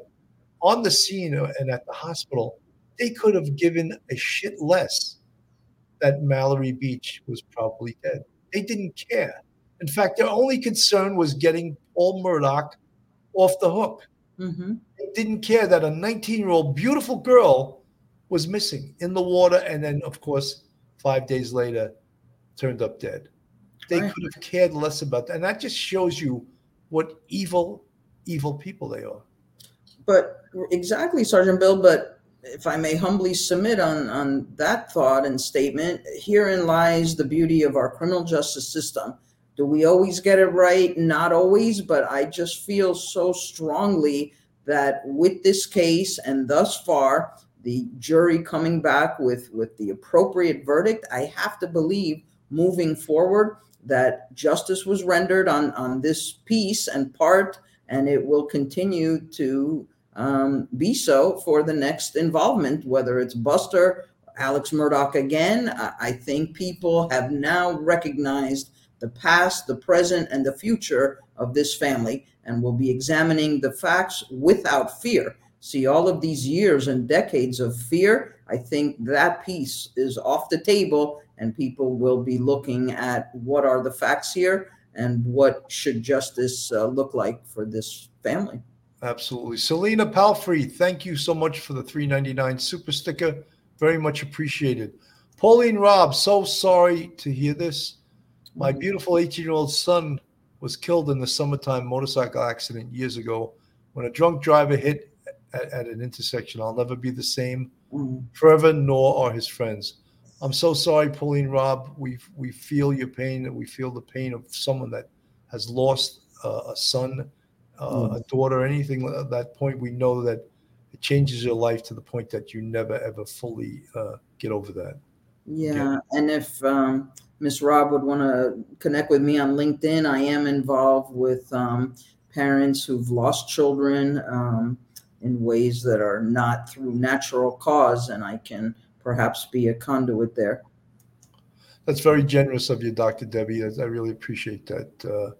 on the scene and at the hospital they could have given a shit less that Mallory Beach was probably dead. They didn't care. In fact, their only concern was getting Paul Murdaugh off the hook. Mm-hmm. They didn't care that a 19 year old beautiful girl was missing in the water and then, of course, five days later turned up dead. They Right. could have cared less about that. And that just shows you what evil, evil people they are. But exactly, Sergeant Bill. But if I may humbly submit on, on that thought and statement, herein lies the beauty of our criminal justice system. Do we always get it right? Not always, but I just feel so strongly that with this case and thus far, the jury coming back with, with the appropriate verdict, I have to believe moving forward that justice was rendered on, on this piece and part, and it will continue to um, be so for the next involvement, whether it's Buster, Alex Murdaugh again. I, I think people have now recognized the past, the present, and the future of this family and will be examining the facts without fear. See, all of these years and decades of fear, I think that piece is off the table, and people will be looking at what are the facts here and what should justice uh, look like for this family. Absolutely. Selena Palfrey, thank you so much for the 399 super sticker. Very much appreciated. Pauline Robb, so sorry to hear this. My beautiful 18 year old son was killed in the summertime motorcycle accident years ago when a drunk driver hit at, at an intersection. I'll never be the same Mm. forever, nor are his friends. I'm so sorry, Pauline Rob. We we feel your pain, we feel the pain of someone that has lost uh, a son, uh, Mm. a daughter, anything at that point. We know that it changes your life to the point that you never ever fully uh, get over that. Yeah, and if um, Miss Rob would want to connect with me on LinkedIn, I am involved with um, parents who've lost children um, in ways that are not through natural cause, and I can perhaps be a conduit there. That's very generous of you, Dr. Debbie. I really appreciate that. Uh,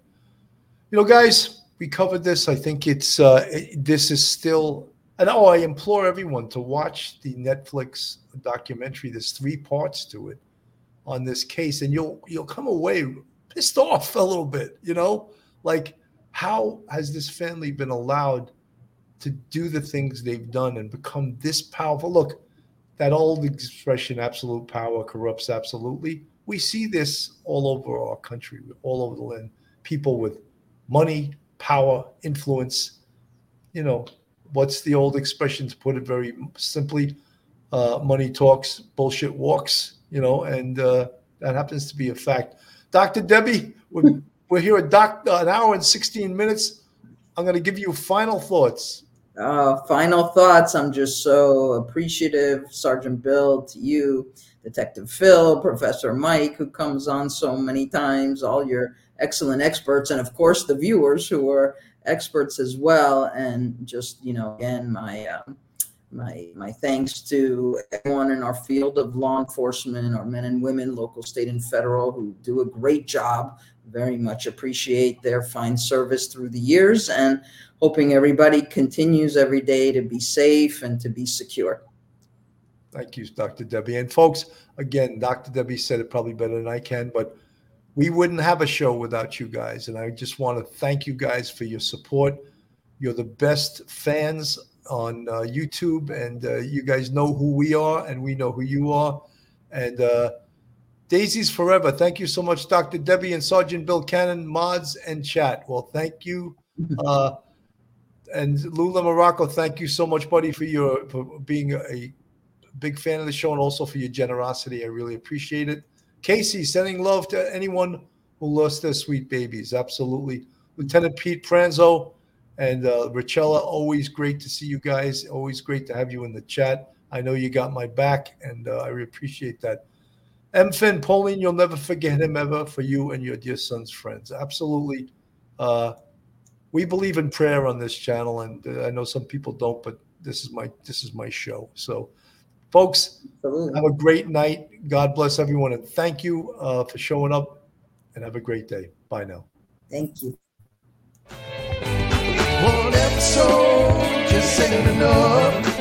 you know, guys, we covered this. I think it's uh, it- this is still. And oh, I implore everyone to watch the Netflix documentary. There's three parts to it on this case, and you'll you'll come away pissed off a little bit. You know, like how has this family been allowed to do the things they've done and become this powerful? Look, that old expression, absolute power corrupts absolutely. We see this all over our country, all over the land. People with money, power, influence. You know, what's the old expression to put it very simply? Uh, money talks, bullshit walks, you know, and uh, that happens to be a fact. Dr. Debbie, we're, we're here at doc, uh, an hour and 16 minutes. I'm going to give you final thoughts. Uh, final thoughts. I'm just so appreciative, Sergeant Bill, to you, Detective Phil, Professor Mike, who comes on so many times, all your excellent experts, and of course the viewers who are experts as well. And just you know, again, my um, my my thanks to everyone in our field of law enforcement, our men and women, local, state, and federal, who do a great job. Very much appreciate their fine service through the years, and hoping everybody continues every day to be safe and to be secure. Thank you, Dr. Debbie. And folks, again, Dr. Debbie said it probably better than I can, but we wouldn't have a show without you guys. And I just want to thank you guys for your support. You're the best fans on uh, YouTube, and uh, you guys know who we are, and we know who you are. And uh, Daisy's forever. Thank you so much, Dr. Debbie and Sergeant Bill Cannon, mods and chat. Well, thank you. Uh, and Lula Morocco, thank you so much, buddy, for your for being a big fan of the show and also for your generosity. I really appreciate it. Casey, sending love to anyone who lost their sweet babies. Absolutely. Lieutenant Pete Franzo and uh, Richella, always great to see you guys. Always great to have you in the chat. I know you got my back, and uh, I appreciate that. M. Finn Pauline, you'll never forget him ever for you and your dear son's friends. Absolutely. Uh, we believe in prayer on this channel, and uh, I know some people don't, but this is my this is my show. So, folks, have a great night. God bless everyone, and thank you uh, for showing up. And have a great day. Bye now. Thank you. One episode just ain't enough.